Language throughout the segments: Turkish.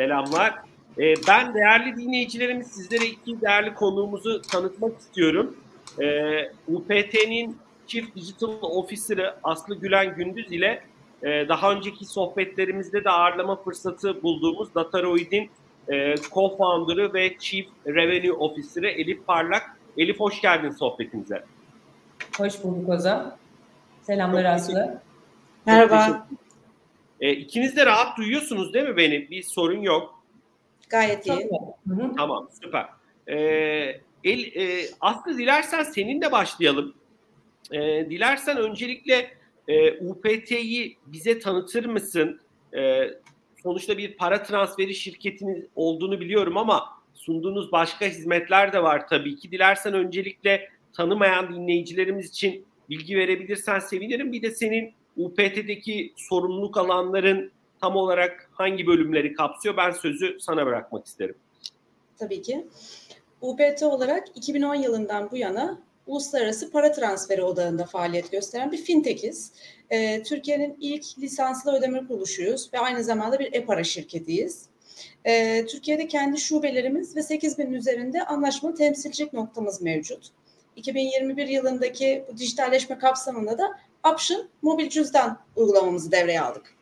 Selamlar. Ee, ben değerli dinleyicilerimiz sizlere iki değerli konuğumuzu tanıtmak istiyorum. Ee, UPT'nin Chief Digital Officer'ı Aslı Gülen Gündüz ile e, daha önceki sohbetlerimizde de ağırlama fırsatı bulduğumuz Dataroid'in e, co-founder'ı ve Chief Revenue Officer'ı Elif Parlak. Elif hoş geldin sohbetimize. Hoş bulduk Ozan. Selamlar Aslı. Merhaba. E, ikiniz de rahat duyuyorsunuz değil mi beni? Bir sorun yok. Gayet iyi. Tamam süper. E, El, e, Aslı dilersen seninle başlayalım. E, dilersen öncelikle e, UPT'yi bize tanıtır mısın? E, sonuçta bir para transferi şirketiniz olduğunu biliyorum ama sunduğunuz başka hizmetler de var tabii ki. Dilersen öncelikle tanımayan dinleyicilerimiz için bilgi verebilirsen sevinirim. Bir de senin UPT'deki sorumluluk alanların tam olarak hangi bölümleri kapsıyor? Ben sözü sana bırakmak isterim. Tabii ki. UPT olarak 2010 yılından bu yana uluslararası para transferi odağında faaliyet gösteren bir fintechiz. Ee, Türkiye'nin ilk lisanslı ödeme kuruluşuyuz ve aynı zamanda bir e-para şirketiyiz. Ee, Türkiye'de kendi şubelerimiz ve 8000'in üzerinde anlaşmalı temsilcilik noktamız mevcut. 2021 yılındaki bu dijitalleşme kapsamında da Option mobil cüzdan uygulamamızı devreye aldık.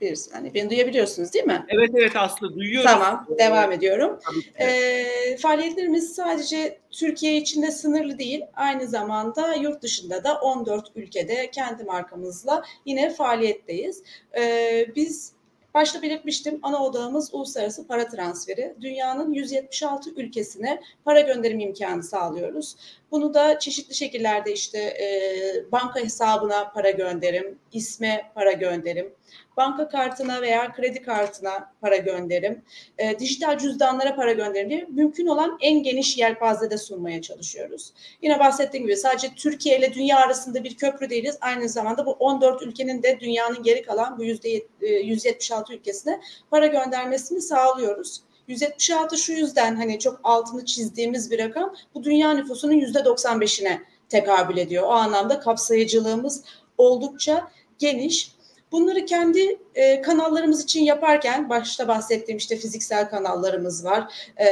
Bir, hani beni duyabiliyorsunuz değil mi? Evet evet Aslı duyuyorum. Tamam devam ediyorum. E, faaliyetlerimiz sadece Türkiye içinde sınırlı değil. Aynı zamanda yurt dışında da 14 ülkede kendi markamızla yine faaliyetteyiz. E, biz Başta belirtmiştim ana odağımız uluslararası para transferi. Dünyanın 176 ülkesine para gönderim imkanı sağlıyoruz. Bunu da çeşitli şekillerde işte e, banka hesabına para gönderim, isme para gönderim, banka kartına veya kredi kartına para gönderim, e, dijital cüzdanlara para gönderim diye mümkün olan en geniş yelpazede sunmaya çalışıyoruz. Yine bahsettiğim gibi sadece Türkiye ile dünya arasında bir köprü değiliz. Aynı zamanda bu 14 ülkenin de dünyanın geri kalan bu yüzde 176 ülkesine para göndermesini sağlıyoruz. 176 şu yüzden hani çok altını çizdiğimiz bir rakam bu dünya nüfusunun yüzde 95'ine tekabül ediyor. O anlamda kapsayıcılığımız oldukça geniş. Bunları kendi e, kanallarımız için yaparken başta bahsettiğim işte fiziksel kanallarımız var, e,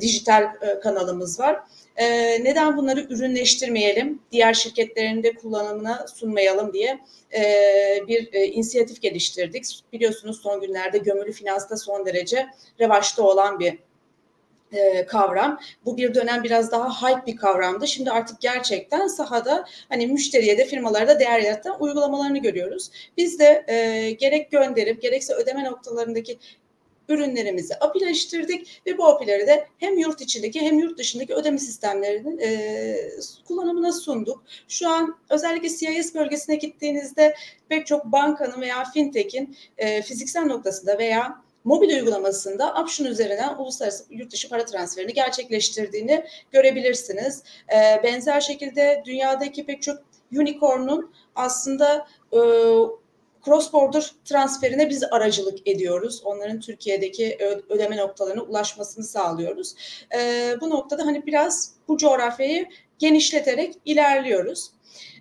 dijital e, kanalımız var. E, neden bunları ürünleştirmeyelim, diğer şirketlerin de kullanımına sunmayalım diye e, bir e, inisiyatif geliştirdik. Biliyorsunuz son günlerde gömülü finansta son derece revaçta olan bir e, kavram. Bu bir dönem biraz daha hype bir kavramdı. Şimdi artık gerçekten sahada hani müşteriye de firmalara da değer yaratan uygulamalarını görüyoruz. Biz de e, gerek gönderip gerekse ödeme noktalarındaki ürünlerimizi apileştirdik ve bu apileri de hem yurt içindeki hem yurt dışındaki ödeme sistemlerinin e, kullanımına sunduk. Şu an özellikle CIS bölgesine gittiğinizde pek çok bankanın veya fintech'in e, fiziksel noktasında veya mobil uygulamasında Option üzerinden uluslararası yurt dışı para transferini gerçekleştirdiğini görebilirsiniz. E, benzer şekilde dünyadaki pek çok unicorn'un aslında e, cross border transferine biz aracılık ediyoruz. Onların Türkiye'deki ödeme noktalarına ulaşmasını sağlıyoruz. E, bu noktada hani biraz bu coğrafyayı genişleterek ilerliyoruz.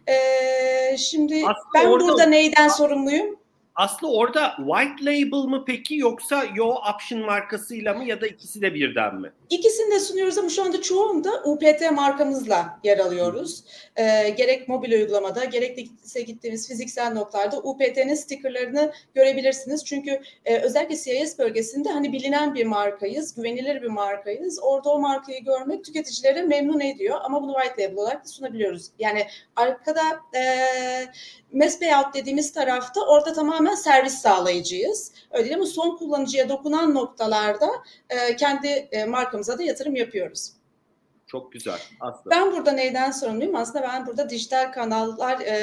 E, şimdi Aslında ben orada... burada neyden sorumluyum? Aslı orada white label mı peki yoksa Yo Option markasıyla mı ya da ikisi de birden mi? İkisini de sunuyoruz ama şu anda çoğunda UPT markamızla yer alıyoruz. Ee, gerek mobil uygulamada gerek de gittiğimiz fiziksel noktalarda UPT'nin stickerlarını görebilirsiniz. Çünkü e, özellikle CIS bölgesinde hani bilinen bir markayız, güvenilir bir markayız. Orada o markayı görmek tüketicileri memnun ediyor ama bunu white label olarak da sunabiliyoruz. Yani arkada e, mass payout dediğimiz tarafta orada tamamen servis sağlayıcıyız. Öyle değil mi? Son kullanıcıya dokunan noktalarda e, kendi e, markamıza da yatırım yapıyoruz. Çok güzel. Aslında. Ben burada neyden sorumluyum? Aslında ben burada dijital kanallar e,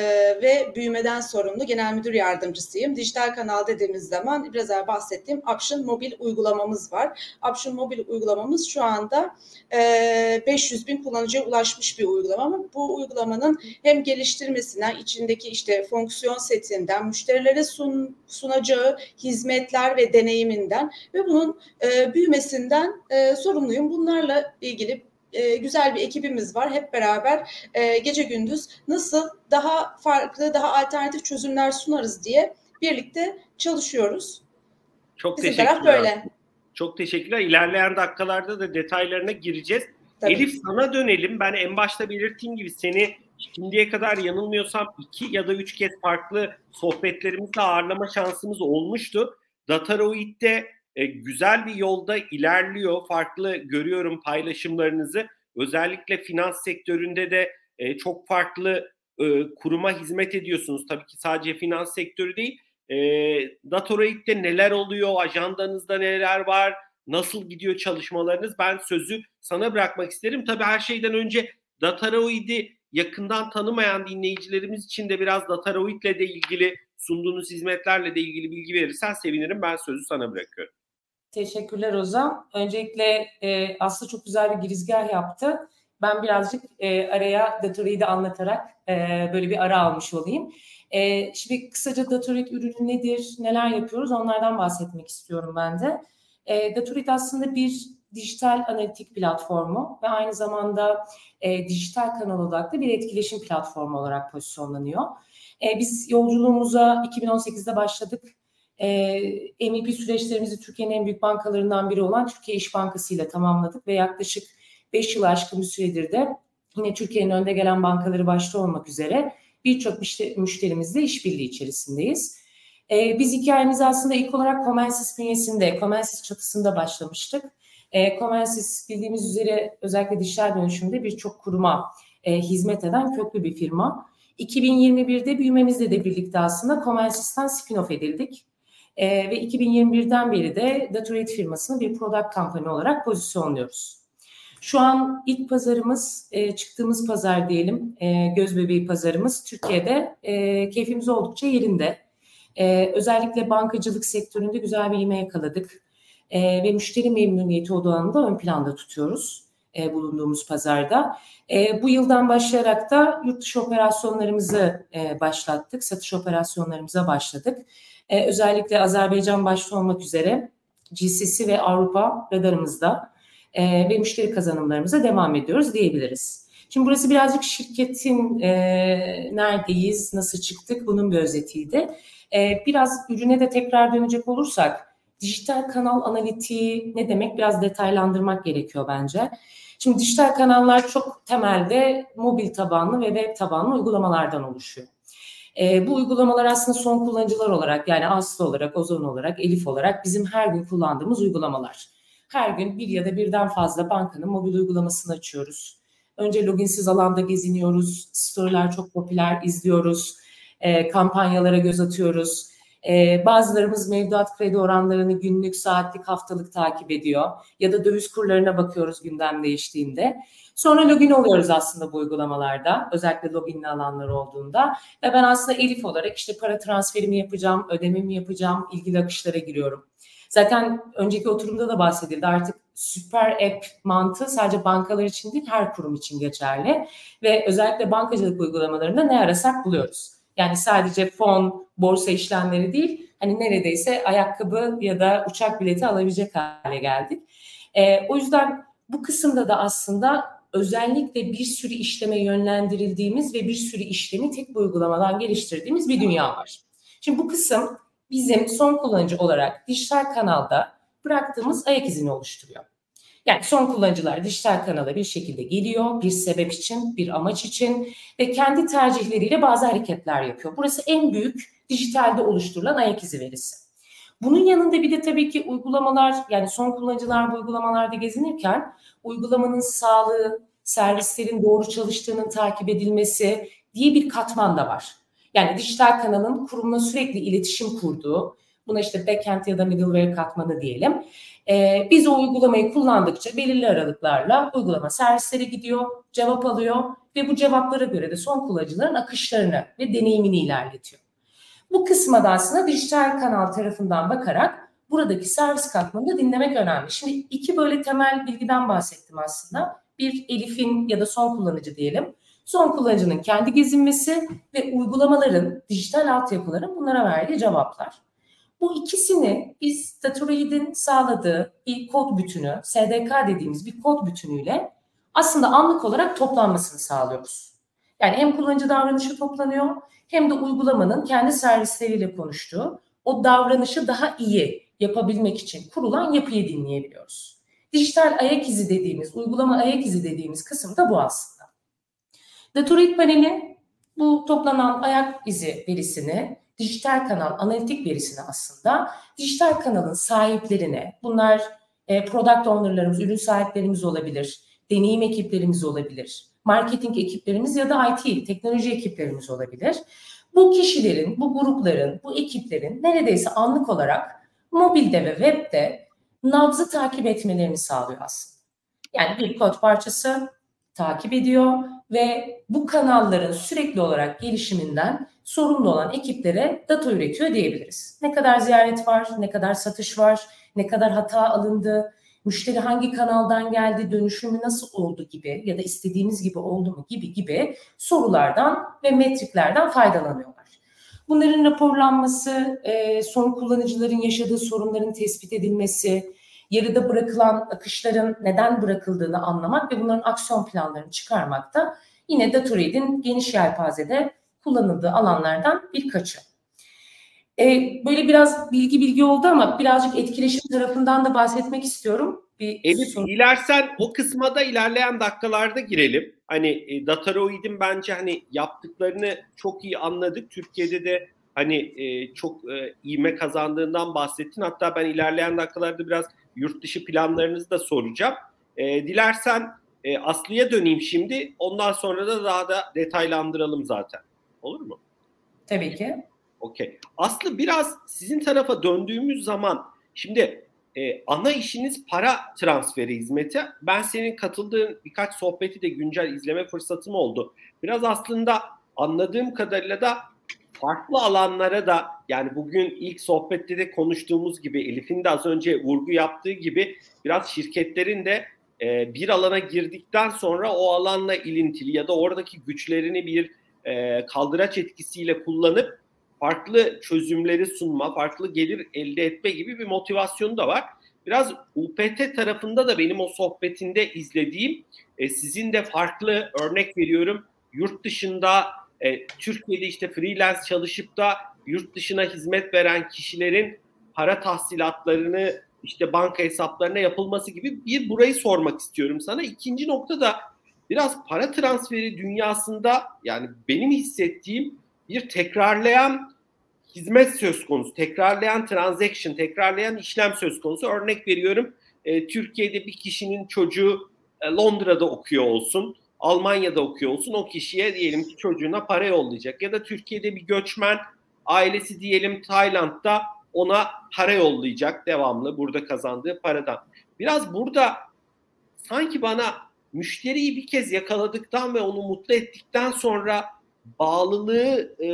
ve büyümeden sorumlu genel müdür yardımcısıyım. Dijital kanal dediğimiz zaman biraz evvel bahsettiğim Option mobil uygulamamız var. Option mobil uygulamamız şu anda e, 500 bin kullanıcıya ulaşmış bir uygulama. Bu uygulamanın hem geliştirmesinden, içindeki işte fonksiyon setinden, müşterilere sun, sunacağı hizmetler ve deneyiminden ve bunun e, büyümesinden e, sorumluyum. Bunlarla ilgili e, güzel bir ekibimiz var. Hep beraber e, gece gündüz nasıl daha farklı, daha alternatif çözümler sunarız diye birlikte çalışıyoruz. Çok Bizim teşekkürler. böyle. Çok teşekkürler. İlerleyen dakikalarda da detaylarına gireceğiz. Tabii. Elif sana dönelim. Ben en başta belirttiğim gibi seni şimdiye kadar yanılmıyorsam iki ya da üç kez farklı sohbetlerimizde ağırlama şansımız olmuştu. Dataroid'de e, güzel bir yolda ilerliyor. Farklı görüyorum paylaşımlarınızı. Özellikle finans sektöründe de e, çok farklı e, kuruma hizmet ediyorsunuz. Tabii ki sadece finans sektörü değil. E, neler oluyor? Ajandanızda neler var? Nasıl gidiyor çalışmalarınız? Ben sözü sana bırakmak isterim. Tabii her şeyden önce Dataroid'i yakından tanımayan dinleyicilerimiz için de biraz Dataroid'le de ilgili sunduğunuz hizmetlerle de ilgili bilgi verirsen sevinirim. Ben sözü sana bırakıyorum. Teşekkürler Ozan. Öncelikle e, Aslı çok güzel bir girizgah yaptı. Ben birazcık e, araya Datore'yi anlatarak e, böyle bir ara almış olayım. E, şimdi kısaca Datorit ürünü nedir, neler yapıyoruz onlardan bahsetmek istiyorum ben de. E, Datorit aslında bir dijital analitik platformu ve aynı zamanda e, dijital kanal odaklı bir etkileşim platformu olarak pozisyonlanıyor. E, biz yolculuğumuza 2018'de başladık. E, MVP süreçlerimizi Türkiye'nin en büyük bankalarından biri olan Türkiye İş Bankası ile tamamladık ve yaklaşık 5 yıl aşkın bir süredir de yine Türkiye'nin önde gelen bankaları başta olmak üzere birçok müşterimizle işbirliği içerisindeyiz. Ee, biz hikayemizi aslında ilk olarak Comensis bünyesinde, Comensis çatısında başlamıştık. Ee, Comensis bildiğimiz üzere özellikle dijital dönüşümde birçok kuruma e, hizmet eden köklü bir firma. 2021'de büyümemizle de birlikte aslında Comensis'ten spin-off edildik. E, ve 2021'den beri de Datorate firmasını bir product company olarak pozisyonluyoruz. Şu an ilk pazarımız, e, çıktığımız pazar diyelim, e, göz bebeği pazarımız Türkiye'de e, keyfimiz oldukça yerinde. E, özellikle bankacılık sektöründe güzel bir ivme yakaladık. E, ve müşteri memnuniyeti odağını da ön planda tutuyoruz e, bulunduğumuz pazarda. E, bu yıldan başlayarak da yurt dışı operasyonlarımızı e, başlattık, satış operasyonlarımıza başladık. E, özellikle Azerbaycan başta olmak üzere GCC ve Avrupa radarımızda e, ve müşteri kazanımlarımıza devam ediyoruz diyebiliriz. Şimdi burası birazcık şirketin e, neredeyiz, nasıl çıktık bunun bir özetiydi. E, biraz ürüne de tekrar dönecek olursak dijital kanal analitiği ne demek biraz detaylandırmak gerekiyor bence. Şimdi dijital kanallar çok temelde mobil tabanlı ve web tabanlı uygulamalardan oluşuyor. E, bu uygulamalar aslında son kullanıcılar olarak yani Aslı olarak, Ozon olarak, Elif olarak bizim her gün kullandığımız uygulamalar. Her gün bir ya da birden fazla bankanın mobil uygulamasını açıyoruz. Önce loginsiz alanda geziniyoruz, storyler çok popüler izliyoruz, e, kampanyalara göz atıyoruz. E, bazılarımız mevduat kredi oranlarını günlük, saatlik, haftalık takip ediyor. Ya da döviz kurlarına bakıyoruz gündem değiştiğinde. Sonra login oluyoruz aslında bu uygulamalarda. Özellikle loginli alanlar olduğunda. Ve ben aslında Elif olarak işte para transferimi yapacağım, ödememi yapacağım, ilgili akışlara giriyorum. Zaten önceki oturumda da bahsedildi. Artık süper app mantığı sadece bankalar için değil her kurum için geçerli. Ve özellikle bankacılık uygulamalarında ne arasak buluyoruz. Yani sadece fon, borsa işlemleri değil, hani neredeyse ayakkabı ya da uçak bileti alabilecek hale geldik. E, o yüzden bu kısımda da aslında özellikle bir sürü işleme yönlendirildiğimiz ve bir sürü işlemi tek bir uygulamadan geliştirdiğimiz bir dünya var. Şimdi bu kısım bizim son kullanıcı olarak dijital kanalda bıraktığımız ayak izini oluşturuyor. Yani son kullanıcılar dijital kanala bir şekilde geliyor, bir sebep için, bir amaç için ve kendi tercihleriyle bazı hareketler yapıyor. Burası en büyük dijitalde oluşturulan ayak izi verisi. Bunun yanında bir de tabii ki uygulamalar yani son kullanıcılar bu uygulamalarda gezinirken uygulamanın sağlığı, servislerin doğru çalıştığının takip edilmesi diye bir katman da var. Yani dijital kanalın kurumla sürekli iletişim kurduğu, buna işte backend ya da middleware katmanı diyelim. Ee, biz o uygulamayı kullandıkça belirli aralıklarla uygulama servislere gidiyor, cevap alıyor ve bu cevaplara göre de son kullanıcıların akışlarını ve deneyimini ilerletiyor. Bu kısma da aslında dijital kanal tarafından bakarak buradaki servis katmanını dinlemek önemli. Şimdi iki böyle temel bilgiden bahsettim aslında. Bir Elif'in ya da son kullanıcı diyelim. Son kullanıcının kendi gezinmesi ve uygulamaların, dijital altyapıların bunlara verdiği cevaplar. Bu ikisini biz Datoreid'in sağladığı bir kod bütünü, SDK dediğimiz bir kod bütünüyle aslında anlık olarak toplanmasını sağlıyoruz. Yani hem kullanıcı davranışı toplanıyor hem de uygulamanın kendi servisleriyle konuştuğu o davranışı daha iyi yapabilmek için kurulan yapıyı dinleyebiliyoruz. Dijital ayak izi dediğimiz, uygulama ayak izi dediğimiz kısım da bu aslında. Datorit paneli bu toplanan ayak izi verisini, dijital kanal analitik verisini aslında dijital kanalın sahiplerine, bunlar e, product owner'larımız, ürün sahiplerimiz olabilir, deneyim ekiplerimiz olabilir, marketing ekiplerimiz ya da IT, teknoloji ekiplerimiz olabilir. Bu kişilerin, bu grupların, bu ekiplerin neredeyse anlık olarak mobilde ve webde nabzı takip etmelerini sağlıyor aslında. Yani bir kod parçası takip ediyor ve bu kanalların sürekli olarak gelişiminden sorumlu olan ekiplere data üretiyor diyebiliriz. Ne kadar ziyaret var, ne kadar satış var, ne kadar hata alındı, müşteri hangi kanaldan geldi, dönüşümü nasıl oldu gibi ya da istediğimiz gibi oldu mu gibi gibi sorulardan ve metriklerden faydalanıyorlar. Bunların raporlanması, e, son kullanıcıların yaşadığı sorunların tespit edilmesi, yarıda bırakılan akışların neden bırakıldığını anlamak ve bunların aksiyon planlarını çıkarmak da yine Datorade'in geniş yelpazede kullanıldığı alanlardan birkaçı. E, böyle biraz bilgi bilgi oldu ama birazcık etkileşim tarafından da bahsetmek istiyorum. Bir Elif soru. dilersen o kısma da ilerleyen dakikalarda girelim. Hani e, Dataroid'in bence hani yaptıklarını çok iyi anladık. Türkiye'de de hani e, çok e, ivme kazandığından bahsettin. Hatta ben ilerleyen dakikalarda biraz yurt dışı planlarınızı da soracağım. E, dilersen e, Aslı'ya döneyim şimdi. Ondan sonra da daha da detaylandıralım zaten. Olur mu? Tabii ki. Okey. Aslı biraz sizin tarafa döndüğümüz zaman şimdi e, ana işiniz para transferi hizmeti. Ben senin katıldığın birkaç sohbeti de güncel izleme fırsatım oldu. Biraz aslında anladığım kadarıyla da farklı alanlara da yani bugün ilk sohbette de konuştuğumuz gibi Elif'in de az önce vurgu yaptığı gibi biraz şirketlerin de e, bir alana girdikten sonra o alanla ilintili ya da oradaki güçlerini bir e, kaldıraç etkisiyle kullanıp farklı çözümleri sunma, farklı gelir elde etme gibi bir motivasyonu da var. Biraz UPT tarafında da benim o sohbetinde izlediğim e, sizin de farklı örnek veriyorum yurt dışında e, Türkiye'de işte freelance çalışıp da yurt dışına hizmet veren kişilerin para tahsilatlarını işte banka hesaplarına yapılması gibi bir burayı sormak istiyorum sana. İkinci nokta da biraz para transferi dünyasında yani benim hissettiğim bir tekrarlayan hizmet söz konusu, tekrarlayan transaction, tekrarlayan işlem söz konusu. Örnek veriyorum, e, Türkiye'de bir kişinin çocuğu e, Londra'da okuyor olsun, Almanya'da okuyor olsun, o kişiye diyelim ki çocuğuna para yollayacak. Ya da Türkiye'de bir göçmen ailesi diyelim Tayland'da ona para yollayacak devamlı burada kazandığı paradan. Biraz burada sanki bana müşteriyi bir kez yakaladıktan ve onu mutlu ettikten sonra bağlılığı e,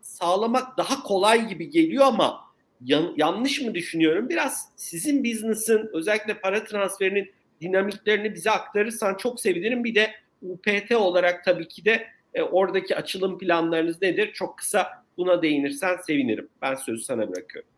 sağlamak daha kolay gibi geliyor ama yan, yanlış mı düşünüyorum? Biraz sizin business'ın özellikle para transferinin dinamiklerini bize aktarırsan çok sevinirim. Bir de UPT olarak tabii ki de e, oradaki açılım planlarınız nedir? Çok kısa buna değinirsen sevinirim. Ben sözü sana bırakıyorum.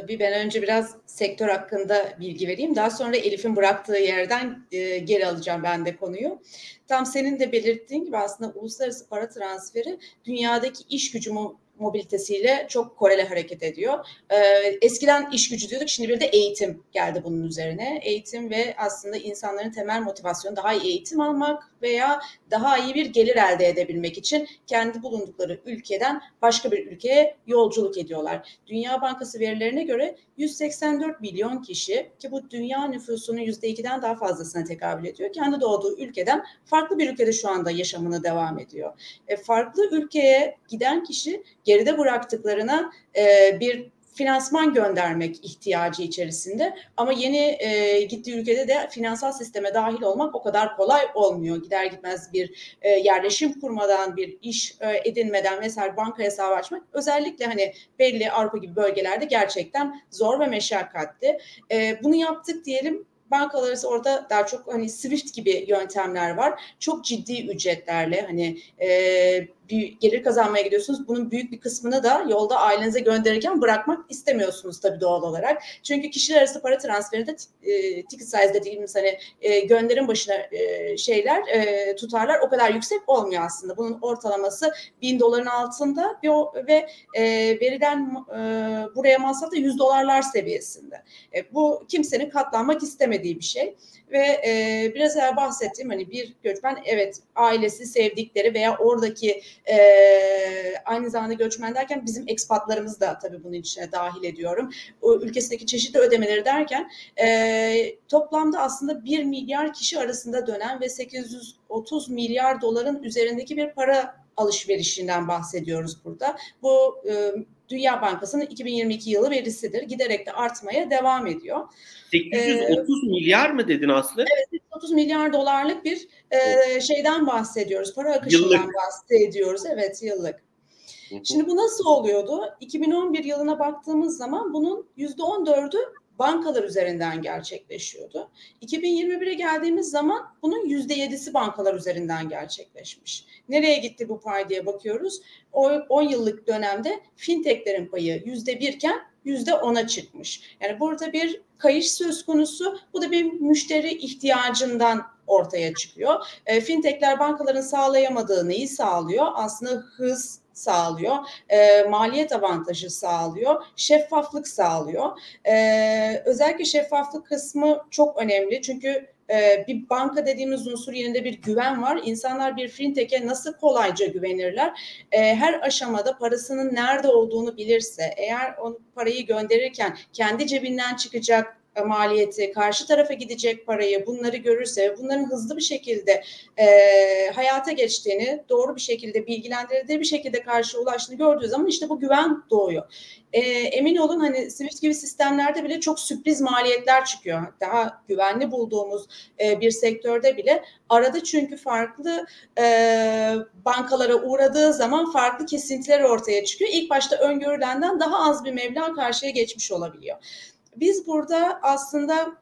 Tabii ben önce biraz sektör hakkında bilgi vereyim. Daha sonra Elif'in bıraktığı yerden e, geri alacağım ben de konuyu. Tam senin de belirttiğin gibi aslında uluslararası para transferi dünyadaki iş gücü mobilitesiyle çok korele hareket ediyor. Ee, eskiden iş gücü diyorduk, şimdi bir de eğitim geldi bunun üzerine. Eğitim ve aslında insanların temel motivasyonu daha iyi eğitim almak veya daha iyi bir gelir elde edebilmek için kendi bulundukları ülkeden başka bir ülkeye yolculuk ediyorlar. Dünya Bankası verilerine göre 184 milyon kişi ki bu dünya nüfusunun %2'den daha fazlasına tekabül ediyor. Kendi doğduğu ülkeden farklı bir ülkede şu anda yaşamını devam ediyor. E, farklı ülkeye giden kişi geride bıraktıklarına e, bir finansman göndermek ihtiyacı içerisinde. Ama yeni e, gittiği ülkede de finansal sisteme dahil olmak o kadar kolay olmuyor. Gider gitmez bir e, yerleşim kurmadan, bir iş e, edinmeden vesaire banka hesabı açmak özellikle hani belli Avrupa gibi bölgelerde gerçekten zor ve meşakkatli. E, bunu yaptık diyelim bankalar arası orada daha çok hani Swift gibi yöntemler var. Çok ciddi ücretlerle hani e, bir gelir kazanmaya gidiyorsunuz. Bunun büyük bir kısmını da yolda ailenize gönderirken bırakmak istemiyorsunuz tabii doğal olarak. Çünkü kişiler arası para transferinde e, ticket size dediğimiz hani e, gönderim başına e, şeyler e, tutarlar o kadar yüksek olmuyor aslında. Bunun ortalaması bin doların altında ve, ve e, verilen e, buraya masraf da yüz dolarlar seviyesinde. E, bu kimsenin katlanmak istemediği bir şey ve e, biraz evvel bahsettiğim hani bir göçmen evet ailesi sevdikleri veya oradaki e, aynı zamanda göçmen derken bizim ekspatlarımız da tabii bunun içine dahil ediyorum. O ülkesindeki çeşitli ödemeleri derken e, toplamda aslında 1 milyar kişi arasında dönen ve 830 milyar doların üzerindeki bir para alışverişinden bahsediyoruz burada. Bu e, Dünya Bankası'nın 2022 yılı verisidir. Giderek de artmaya devam ediyor. 830 ee, milyar mı dedin Aslı? Evet 830 milyar dolarlık bir e, şeyden bahsediyoruz. Para akışından yıllık. bahsediyoruz. Evet yıllık. Şimdi bu nasıl oluyordu? 2011 yılına baktığımız zaman bunun %14'ü bankalar üzerinden gerçekleşiyordu. 2021'e geldiğimiz zaman bunun %7'si bankalar üzerinden gerçekleşmiş. Nereye gitti bu pay diye bakıyoruz. O 10 yıllık dönemde fintechlerin payı %1 iken %10'a çıkmış. Yani burada bir kayış söz konusu. Bu da bir müşteri ihtiyacından ortaya çıkıyor. E, fintechler bankaların sağlayamadığı neyi sağlıyor? Aslında hız, sağlıyor, e, maliyet avantajı sağlıyor, şeffaflık sağlıyor. E, özellikle şeffaflık kısmı çok önemli çünkü e, bir banka dediğimiz unsur yerinde bir güven var. İnsanlar bir fintech'e nasıl kolayca güvenirler? E, her aşamada parasının nerede olduğunu bilirse, eğer o parayı gönderirken kendi cebinden çıkacak maliyeti, karşı tarafa gidecek parayı bunları görürse bunların hızlı bir şekilde e, hayata geçtiğini, doğru bir şekilde bilgilendirildiği bir şekilde karşı ulaştığını gördüğü zaman işte bu güven doğuyor. E, emin olun hani Swift gibi sistemlerde bile çok sürpriz maliyetler çıkıyor. Daha güvenli bulduğumuz e, bir sektörde bile arada çünkü farklı e, bankalara uğradığı zaman farklı kesintiler ortaya çıkıyor. İlk başta öngörülenden daha az bir meblağ karşıya geçmiş olabiliyor. Biz burada aslında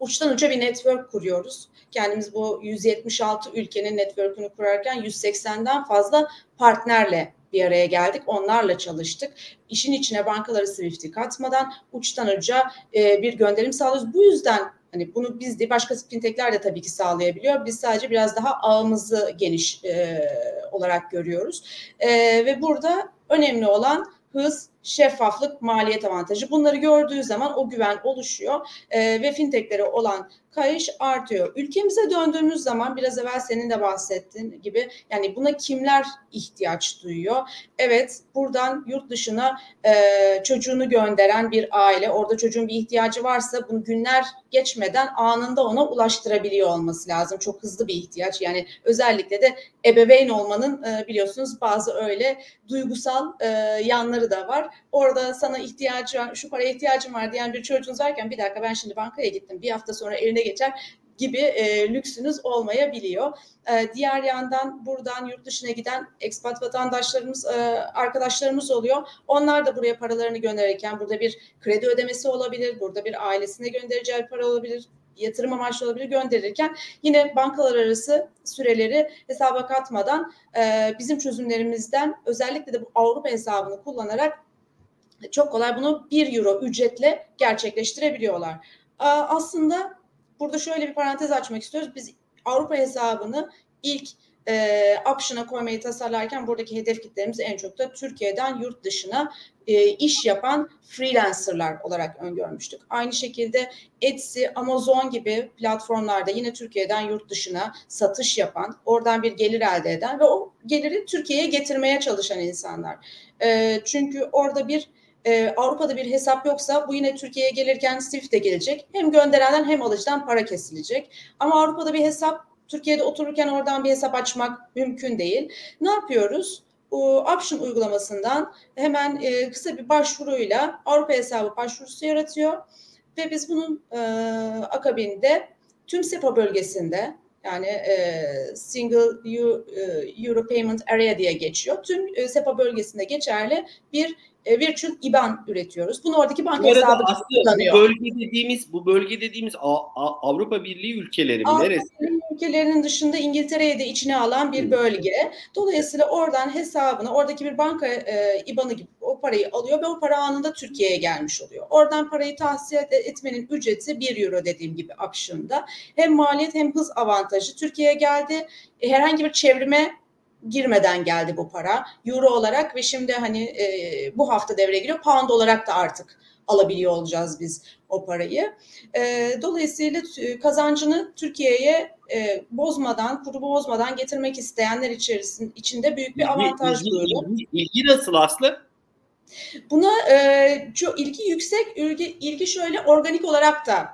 uçtan uca bir network kuruyoruz. Kendimiz bu 176 ülkenin network'ünü kurarken 180'den fazla partnerle bir araya geldik. Onlarla çalıştık. İşin içine bankaları Swift'i katmadan uçtan uca e, bir gönderim sağlıyoruz. Bu yüzden hani bunu biz de başka fintechler de tabii ki sağlayabiliyor. Biz sadece biraz daha ağımızı geniş e, olarak görüyoruz. E, ve burada önemli olan hız, şeffaflık, maliyet avantajı. Bunları gördüğü zaman o güven oluşuyor ve fintechlere olan kayış artıyor. Ülkemize döndüğümüz zaman biraz evvel senin de bahsettiğin gibi yani buna kimler ihtiyaç duyuyor? Evet buradan yurt dışına e, çocuğunu gönderen bir aile orada çocuğun bir ihtiyacı varsa bunu günler geçmeden anında ona ulaştırabiliyor olması lazım. Çok hızlı bir ihtiyaç yani özellikle de ebeveyn olmanın e, biliyorsunuz bazı öyle duygusal e, yanları da var. Orada sana ihtiyacı var, şu paraya ihtiyacım var diyen bir çocuğunuz varken bir dakika ben şimdi bankaya gittim bir hafta sonra eline geçer gibi e, lüksünüz olmayabiliyor. E, diğer yandan buradan yurt dışına giden ekspat vatandaşlarımız, e, arkadaşlarımız oluyor. Onlar da buraya paralarını gönderirken burada bir kredi ödemesi olabilir, burada bir ailesine göndereceği para olabilir, yatırım amaçlı olabilir gönderirken yine bankalar arası süreleri hesaba katmadan e, bizim çözümlerimizden özellikle de bu Avrupa hesabını kullanarak çok kolay bunu 1 euro ücretle gerçekleştirebiliyorlar. Aslında burada şöyle bir parantez açmak istiyoruz. Biz Avrupa hesabını ilk e, option'a koymayı tasarlarken buradaki hedef kitlerimiz en çok da Türkiye'den yurt dışına e, iş yapan freelancerlar olarak öngörmüştük. Aynı şekilde Etsy, Amazon gibi platformlarda yine Türkiye'den yurt dışına satış yapan, oradan bir gelir elde eden ve o geliri Türkiye'ye getirmeye çalışan insanlar. E, çünkü orada bir e, Avrupa'da bir hesap yoksa bu yine Türkiye'ye gelirken Swift'e gelecek. Hem gönderenden hem alıcıdan para kesilecek. Ama Avrupa'da bir hesap Türkiye'de otururken oradan bir hesap açmak mümkün değil. Ne yapıyoruz? O Option uygulamasından hemen e, kısa bir başvuruyla Avrupa hesabı başvurusu yaratıyor ve biz bunun e, akabinde tüm SEPA bölgesinde yani e, Single Euro, Euro Payment Area diye geçiyor. Tüm e, SEPA bölgesinde geçerli bir e, virtual IBAN üretiyoruz. Bunu oradaki banka hesabı kullanıyor. Bu bölge dediğimiz bu bölge dediğimiz Avrupa Birliği ülkeleri mi? Avrupa Neresi? Birliği ülkelerinin dışında İngiltere'yi de içine alan bir bölge. Dolayısıyla oradan hesabını, oradaki bir banka e, IBAN'ı gibi o parayı alıyor ve o para anında Türkiye'ye gelmiş oluyor. Oradan parayı tahsil etmenin ücreti 1 euro dediğim gibi option'da. Hem maliyet hem hız avantajı Türkiye'ye geldi. E, herhangi bir çevrime girmeden geldi bu para. Euro olarak ve şimdi hani e, bu hafta devreye giriyor. Pound olarak da artık alabiliyor olacağız biz o parayı. E, dolayısıyla kazancını Türkiye'ye e, bozmadan, kuru bozmadan getirmek isteyenler içerisinde içinde büyük bir avantaj duyuyor. Ilgi, nasıl Aslı? Buna e, çok ilgi yüksek. İlgi, ilgi şöyle organik olarak da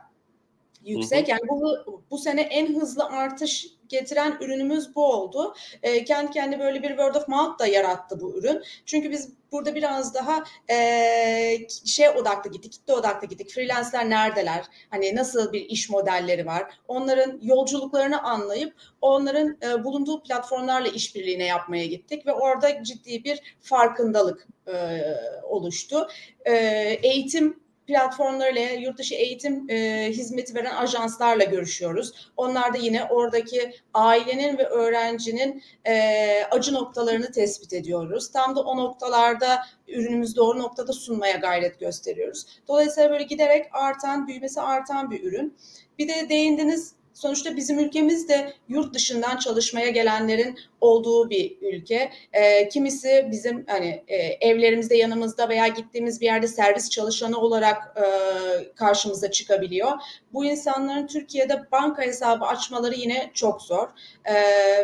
yüksek. Yani bu bu sene en hızlı artış getiren ürünümüz bu oldu. E, kendi kendi böyle bir word of mouth da yarattı bu ürün. Çünkü biz burada biraz daha e, şey odaklı gittik, kitle odaklı gittik. Freelancer neredeler? Hani nasıl bir iş modelleri var? Onların yolculuklarını anlayıp onların e, bulunduğu platformlarla işbirliğine yapmaya gittik ve orada ciddi bir farkındalık e, oluştu. E, eğitim platformlarıyla, yurt dışı eğitim e, hizmeti veren ajanslarla görüşüyoruz. Onlar da yine oradaki ailenin ve öğrencinin e, acı noktalarını tespit ediyoruz. Tam da o noktalarda ürünümüzü doğru noktada sunmaya gayret gösteriyoruz. Dolayısıyla böyle giderek artan, büyümesi artan bir ürün. Bir de değindiniz Sonuçta bizim ülkemiz de yurt dışından çalışmaya gelenlerin olduğu bir ülke. E, kimisi bizim hani e, evlerimizde yanımızda veya gittiğimiz bir yerde servis çalışanı olarak e, karşımıza çıkabiliyor. Bu insanların Türkiye'de banka hesabı açmaları yine çok zor. E,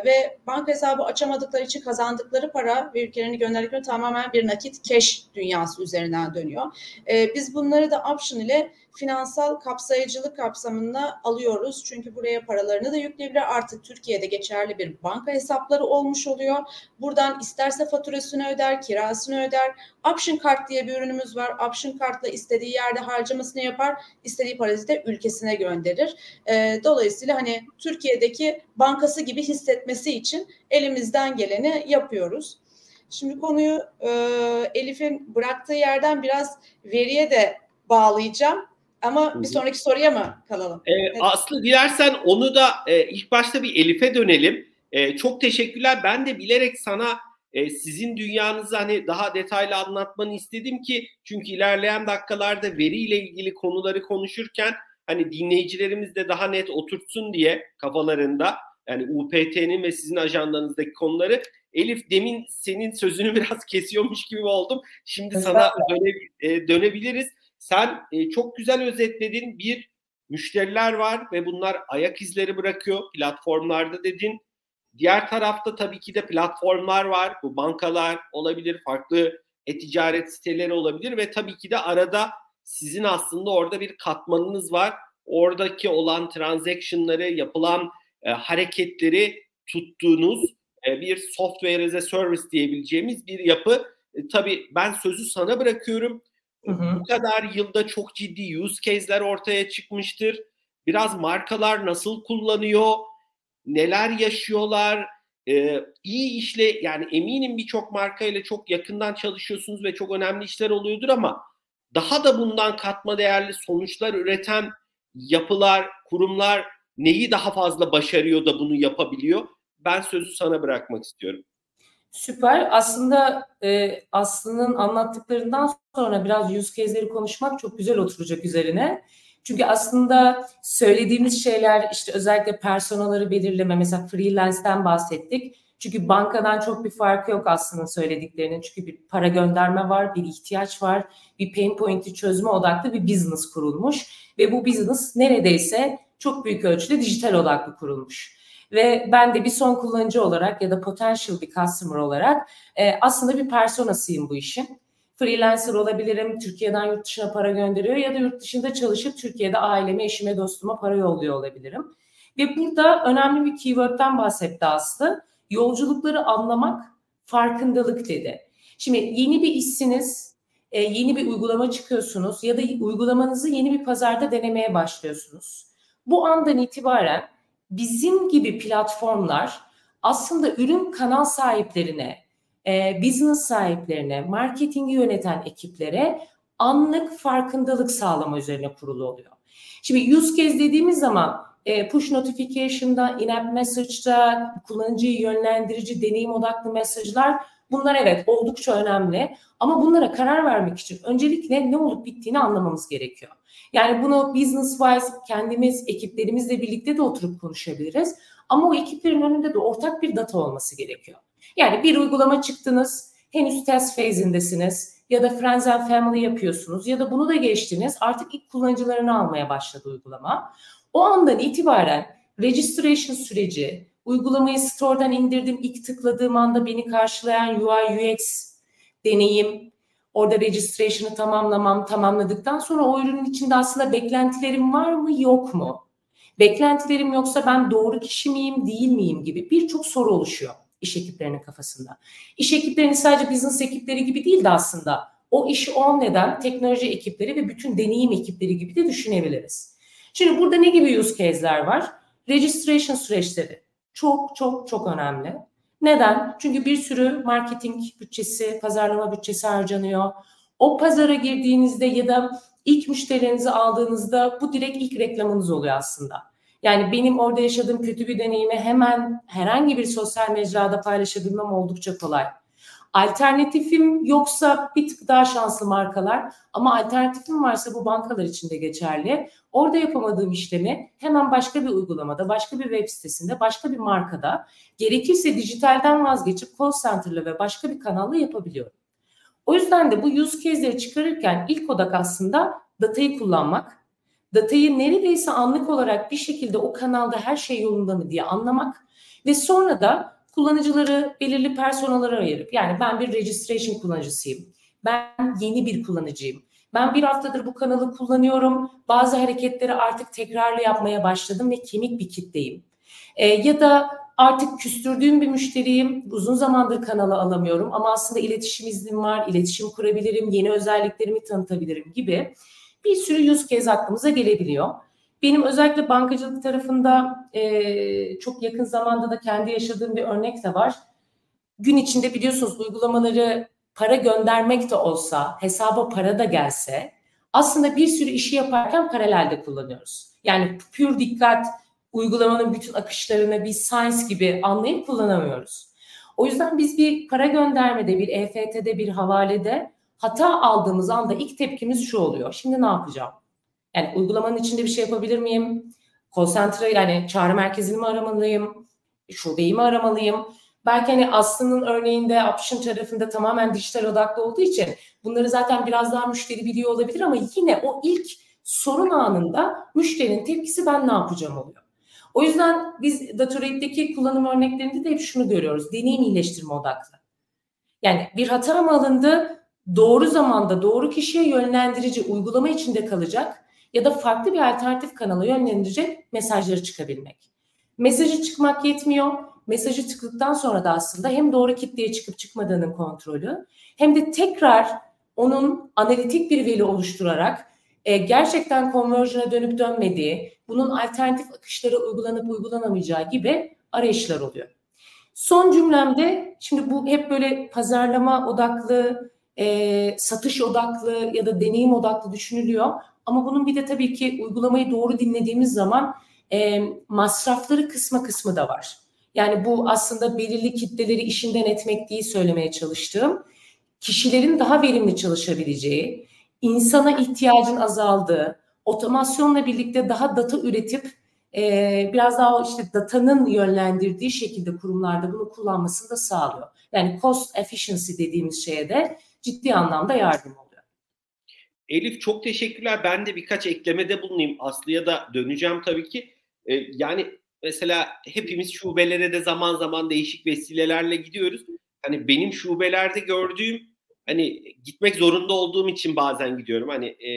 ve banka hesabı açamadıkları için kazandıkları para ve ülkelerini gönderdikleri tamamen bir nakit cash dünyası üzerinden dönüyor. E, biz bunları da option ile finansal kapsayıcılık kapsamında alıyoruz. Çünkü buraya paralarını da yükleyebilir. Artık Türkiye'de geçerli bir banka hesapları olmuş oluyor. Buradan isterse faturasını öder, kirasını öder. Option kart diye bir ürünümüz var. Option kartla istediği yerde harcamasını yapar. istediği parayı da ülkesine gönderir. E, dolayısıyla hani Türkiye'deki bankası gibi hissetmesi için elimizden geleni yapıyoruz. Şimdi konuyu e, Elif'in bıraktığı yerden biraz veriye de bağlayacağım. Ama bir sonraki soruya mı kalalım? Ee, evet. Aslı dilersen onu da e, ilk başta bir Elif'e dönelim. E, çok teşekkürler. Ben de bilerek sana e, sizin dünyanızı hani daha detaylı anlatmanı istedim ki çünkü ilerleyen dakikalarda veriyle ilgili konuları konuşurken hani dinleyicilerimiz de daha net oturtsun diye kafalarında yani UPT'nin ve sizin ajandanızdaki konuları Elif demin senin sözünü biraz kesiyormuş gibi oldum. Şimdi sana döne, e, dönebiliriz. Sen e, çok güzel özetledin. Bir müşteriler var ve bunlar ayak izleri bırakıyor platformlarda dedin. Diğer tarafta tabii ki de platformlar var. Bu bankalar olabilir, farklı e-ticaret siteleri olabilir ve tabii ki de arada sizin aslında orada bir katmanınız var. Oradaki olan transaction'ları, yapılan e, hareketleri tuttuğunuz e, bir software as a service diyebileceğimiz bir yapı. E, tabii ben sözü sana bırakıyorum. Hı hı. Bu kadar yılda çok ciddi use case'ler ortaya çıkmıştır. Biraz markalar nasıl kullanıyor, neler yaşıyorlar, ee, iyi işle yani eminim birçok markayla çok yakından çalışıyorsunuz ve çok önemli işler oluyordur ama daha da bundan katma değerli sonuçlar üreten yapılar, kurumlar neyi daha fazla başarıyor da bunu yapabiliyor? Ben sözü sana bırakmak istiyorum. Süper. Aslında e, Aslı'nın anlattıklarından sonra biraz yüz case'leri konuşmak çok güzel oturacak üzerine. Çünkü aslında söylediğimiz şeyler işte özellikle personaları belirleme mesela freelance'den bahsettik. Çünkü bankadan çok bir farkı yok aslında söylediklerinin. Çünkü bir para gönderme var, bir ihtiyaç var, bir pain point'i çözme odaklı bir business kurulmuş. Ve bu business neredeyse çok büyük ölçüde dijital odaklı kurulmuş. Ve ben de bir son kullanıcı olarak ya da potential bir customer olarak e, aslında bir personasıyım bu işin. Freelancer olabilirim, Türkiye'den yurt dışına para gönderiyor ya da yurt dışında çalışıp Türkiye'de aileme, eşime, dostuma para yolluyor olabilirim. Ve burada önemli bir keyword'den bahsetti Aslı. Yolculukları anlamak, farkındalık dedi. Şimdi yeni bir işsiniz, e, yeni bir uygulama çıkıyorsunuz ya da uygulamanızı yeni bir pazarda denemeye başlıyorsunuz. Bu andan itibaren bizim gibi platformlar aslında ürün kanal sahiplerine e, business sahiplerine, marketingi yöneten ekiplere anlık farkındalık sağlama üzerine kurulu oluyor. Şimdi use case dediğimiz zaman e, push notification'da, in-app message'da, kullanıcıyı yönlendirici, deneyim odaklı mesajlar bunlar evet oldukça önemli. Ama bunlara karar vermek için öncelikle ne olup bittiğini anlamamız gerekiyor. Yani bunu business wise kendimiz ekiplerimizle birlikte de oturup konuşabiliriz. Ama o ekiplerin önünde de ortak bir data olması gerekiyor. Yani bir uygulama çıktınız, henüz test phase'indesiniz ya da Friends and Family yapıyorsunuz ya da bunu da geçtiniz artık ilk kullanıcılarını almaya başladı uygulama. O andan itibaren registration süreci, uygulamayı store'dan indirdim, ilk tıkladığım anda beni karşılayan UI UX deneyim, orada registration'ı tamamlamam, tamamladıktan sonra o ürünün içinde aslında beklentilerim var mı yok mu? Beklentilerim yoksa ben doğru kişi miyim değil miyim gibi birçok soru oluşuyor iş ekiplerinin kafasında. İş ekiplerinin sadece business ekipleri gibi değil de aslında o işi on neden teknoloji ekipleri ve bütün deneyim ekipleri gibi de düşünebiliriz. Şimdi burada ne gibi use case'ler var? Registration süreçleri çok çok çok önemli. Neden? Çünkü bir sürü marketing bütçesi, pazarlama bütçesi harcanıyor. O pazara girdiğinizde ya da ilk müşterinizi aldığınızda bu direkt ilk reklamınız oluyor aslında. Yani benim orada yaşadığım kötü bir deneyimi hemen herhangi bir sosyal mecrada paylaşabilmem oldukça kolay. Alternatifim yoksa bir tık daha şanslı markalar ama alternatifim varsa bu bankalar için de geçerli. Orada yapamadığım işlemi hemen başka bir uygulamada, başka bir web sitesinde, başka bir markada gerekirse dijitalden vazgeçip call center'la ve başka bir kanalla yapabiliyorum. O yüzden de bu use case'leri çıkarırken ilk odak aslında datayı kullanmak. Datayı neredeyse anlık olarak bir şekilde o kanalda her şey yolunda mı diye anlamak ve sonra da kullanıcıları belirli personalara ayırıp yani ben bir registration kullanıcısıyım. Ben yeni bir kullanıcıyım. Ben bir haftadır bu kanalı kullanıyorum. Bazı hareketleri artık tekrarlı yapmaya başladım ve kemik bir kitleyim. E, ya da artık küstürdüğüm bir müşteriyim. Uzun zamandır kanalı alamıyorum ama aslında iletişim iznim var. iletişim kurabilirim, yeni özelliklerimi tanıtabilirim gibi bir sürü use case aklımıza gelebiliyor. Benim özellikle bankacılık tarafında e, çok yakın zamanda da kendi yaşadığım bir örnek de var. Gün içinde biliyorsunuz uygulamaları para göndermek de olsa, hesaba para da gelse aslında bir sürü işi yaparken paralelde kullanıyoruz. Yani pür dikkat uygulamanın bütün akışlarını bir science gibi anlayıp kullanamıyoruz. O yüzden biz bir para göndermede, bir EFT'de, bir havalede hata aldığımız anda ilk tepkimiz şu oluyor. Şimdi ne yapacağım? Yani uygulamanın içinde bir şey yapabilir miyim? Center'ı yani çağrı merkezini mi aramalıyım? Şubeyi mi aramalıyım? Belki hani Aslı'nın örneğinde option tarafında tamamen dijital odaklı olduğu için bunları zaten biraz daha müşteri biliyor olabilir ama yine o ilk sorun anında müşterinin tepkisi ben ne yapacağım oluyor. O yüzden biz Datorate'deki kullanım örneklerinde de hep şunu görüyoruz. Deneyim iyileştirme odaklı. Yani bir hata mı alındı? Doğru zamanda doğru kişiye yönlendirici uygulama içinde kalacak ya da farklı bir alternatif kanala yönlendirecek mesajları çıkabilmek. Mesajı çıkmak yetmiyor. Mesajı çıktıktan sonra da aslında hem doğru kitleye çıkıp çıkmadığının kontrolü hem de tekrar onun analitik bir veri oluşturarak e, gerçekten konversiyona dönüp dönmediği, bunun alternatif akışlara uygulanıp uygulanamayacağı gibi arayışlar oluyor. Son cümlemde şimdi bu hep böyle pazarlama odaklı, e, satış odaklı ya da deneyim odaklı düşünülüyor. Ama bunun bir de tabii ki uygulamayı doğru dinlediğimiz zaman e, masrafları kısma kısmı da var. Yani bu aslında belirli kitleleri işinden etmek değil söylemeye çalıştığım. Kişilerin daha verimli çalışabileceği, insana ihtiyacın azaldığı, otomasyonla birlikte daha data üretip e, biraz daha işte datanın yönlendirdiği şekilde kurumlarda bunu kullanmasını da sağlıyor. Yani cost efficiency dediğimiz şeye de ciddi anlamda yardım oluyor. Elif çok teşekkürler. Ben de birkaç eklemede bulunayım. Aslı'ya da döneceğim tabii ki. Ee, yani mesela hepimiz şubelere de zaman zaman değişik vesilelerle gidiyoruz. Hani benim şubelerde gördüğüm hani gitmek zorunda olduğum için bazen gidiyorum. Hani e,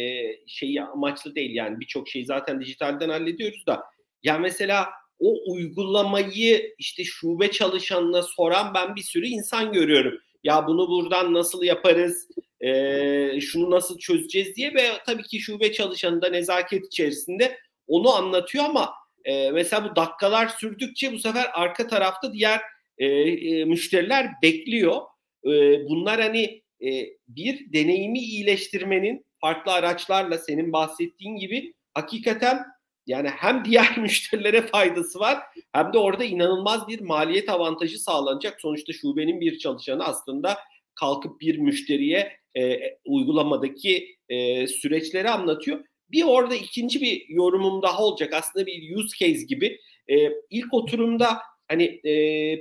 şeyi amaçlı değil yani birçok şeyi zaten dijitalden hallediyoruz da. Ya mesela o uygulamayı işte şube çalışanına soran ben bir sürü insan görüyorum. Ya bunu buradan nasıl yaparız? E, şunu nasıl çözeceğiz diye ve tabii ki şube çalışanı da nezaket içerisinde onu anlatıyor ama e, mesela bu dakikalar sürdükçe bu sefer arka tarafta diğer e, e, müşteriler bekliyor. e, bunlar hani e, bir deneyimi iyileştirmenin farklı araçlarla senin bahsettiğin gibi hakikaten yani hem diğer müşterilere faydası var hem de orada inanılmaz bir maliyet avantajı sağlanacak. Sonuçta şubenin bir çalışanı aslında kalkıp bir müşteriye e, uygulamadaki e, süreçleri anlatıyor. Bir orada ikinci bir yorumum daha olacak. Aslında bir use case gibi. E, ilk oturumda hani e,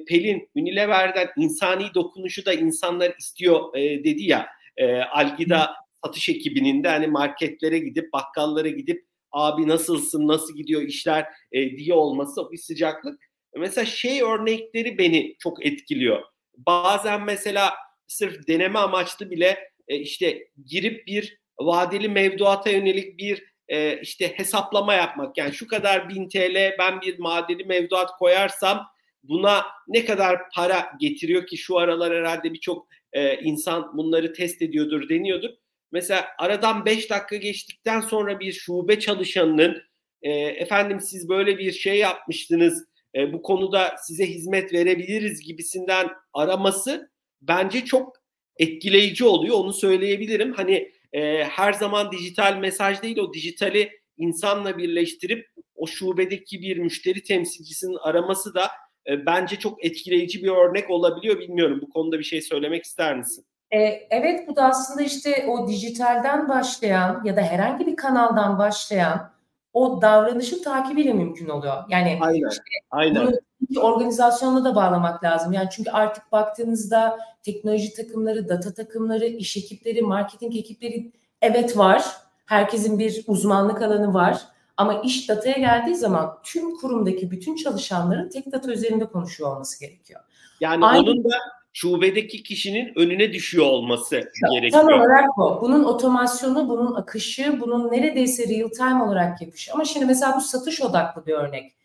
Pelin Unilever'den insani dokunuşu da insanlar istiyor e, dedi ya. E, Algida satış ekibinin de hani marketlere gidip bakkallara gidip abi nasılsın nasıl gidiyor işler e, diye olması bir sıcaklık. Mesela şey örnekleri beni çok etkiliyor. Bazen mesela sırf deneme amaçlı bile e, işte girip bir vadeli mevduata yönelik bir e, işte hesaplama yapmak. Yani şu kadar bin TL ben bir vadeli mevduat koyarsam buna ne kadar para getiriyor ki şu aralar herhalde birçok e, insan bunları test ediyordur deniyordur. Mesela aradan 5 dakika geçtikten sonra bir şube çalışanının e, efendim siz böyle bir şey yapmıştınız bu konuda size hizmet verebiliriz gibisinden araması bence çok etkileyici oluyor onu söyleyebilirim. Hani e, her zaman dijital mesaj değil o dijitali insanla birleştirip o şubedeki bir müşteri temsilcisinin araması da e, bence çok etkileyici bir örnek olabiliyor. Bilmiyorum bu konuda bir şey söylemek ister misin? E, evet bu da aslında işte o dijitalden başlayan ya da herhangi bir kanaldan başlayan o davranışın takibiyle mümkün oluyor. Yani aynen, işte aynen. bunu organizasyonla da bağlamak lazım. Yani çünkü artık baktığınızda teknoloji takımları, data takımları, iş ekipleri, marketing ekipleri evet var. Herkesin bir uzmanlık alanı var. Ama iş dataya geldiği zaman tüm kurumdaki bütün çalışanların tek data üzerinde konuşuyor olması gerekiyor. Yani Aynı... onun da şubedeki kişinin önüne düşüyor olması Tam gerekiyor. Tam olarak bu. Bunun otomasyonu, bunun akışı, bunun neredeyse real time olarak yapışı. Ama şimdi mesela bu satış odaklı bir örnek.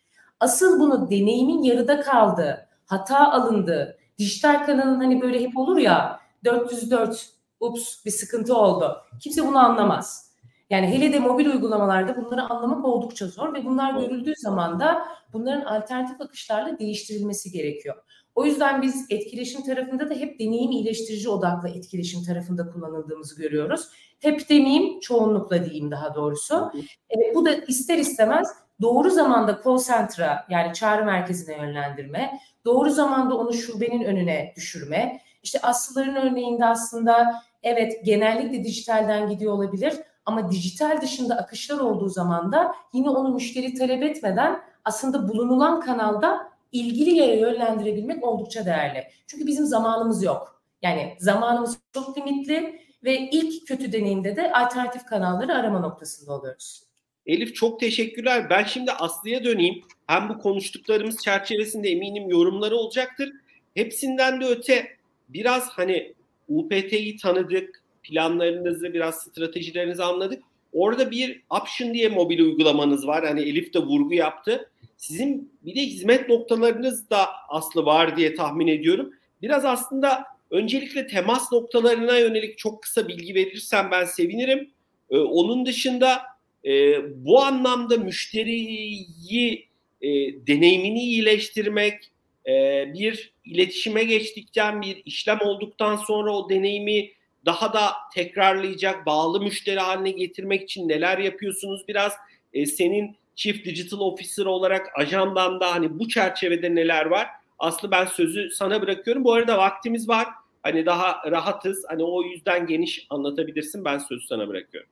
Asıl bunu deneyimin yarıda kaldığı, hata alındığı, dijital kanalın hani böyle hep olur ya 404 ups bir sıkıntı oldu. Kimse bunu anlamaz. Yani hele de mobil uygulamalarda bunları anlamak oldukça zor ve bunlar görüldüğü zaman da bunların alternatif akışlarla değiştirilmesi gerekiyor. O yüzden biz etkileşim tarafında da hep deneyim iyileştirici odaklı etkileşim tarafında kullanıldığımızı görüyoruz. Hep demeyeyim, çoğunlukla diyeyim daha doğrusu. E, bu da ister istemez doğru zamanda call center'a yani çağrı merkezine yönlendirme, doğru zamanda onu şubenin önüne düşürme. İşte Aslıların örneğinde aslında evet genellikle dijitalden gidiyor olabilir ama dijital dışında akışlar olduğu zaman da yine onu müşteri talep etmeden aslında bulunulan kanalda ilgili yere yönlendirebilmek oldukça değerli. Çünkü bizim zamanımız yok. Yani zamanımız çok limitli ve ilk kötü deneyimde de alternatif kanalları arama noktasında oluyoruz. Elif çok teşekkürler. Ben şimdi Aslı'ya döneyim. Hem bu konuştuklarımız çerçevesinde eminim yorumları olacaktır. Hepsinden de öte biraz hani UPT'yi tanıdık, planlarınızı, biraz stratejilerinizi anladık. Orada bir option diye mobil uygulamanız var. Hani Elif de vurgu yaptı. Sizin bir de hizmet noktalarınız da aslı var diye tahmin ediyorum. Biraz aslında öncelikle temas noktalarına yönelik çok kısa bilgi verirsen ben sevinirim. Ee, onun dışında e, bu anlamda müşteriyi e, deneyimini iyileştirmek, e, bir iletişime geçtikten bir işlem olduktan sonra o deneyimi daha da tekrarlayacak, bağlı müşteri haline getirmek için neler yapıyorsunuz? Biraz e, senin Chief Digital Officer olarak ajandanda hani bu çerçevede neler var? Aslı ben sözü sana bırakıyorum. Bu arada vaktimiz var. Hani daha rahatız. Hani o yüzden geniş anlatabilirsin. Ben sözü sana bırakıyorum.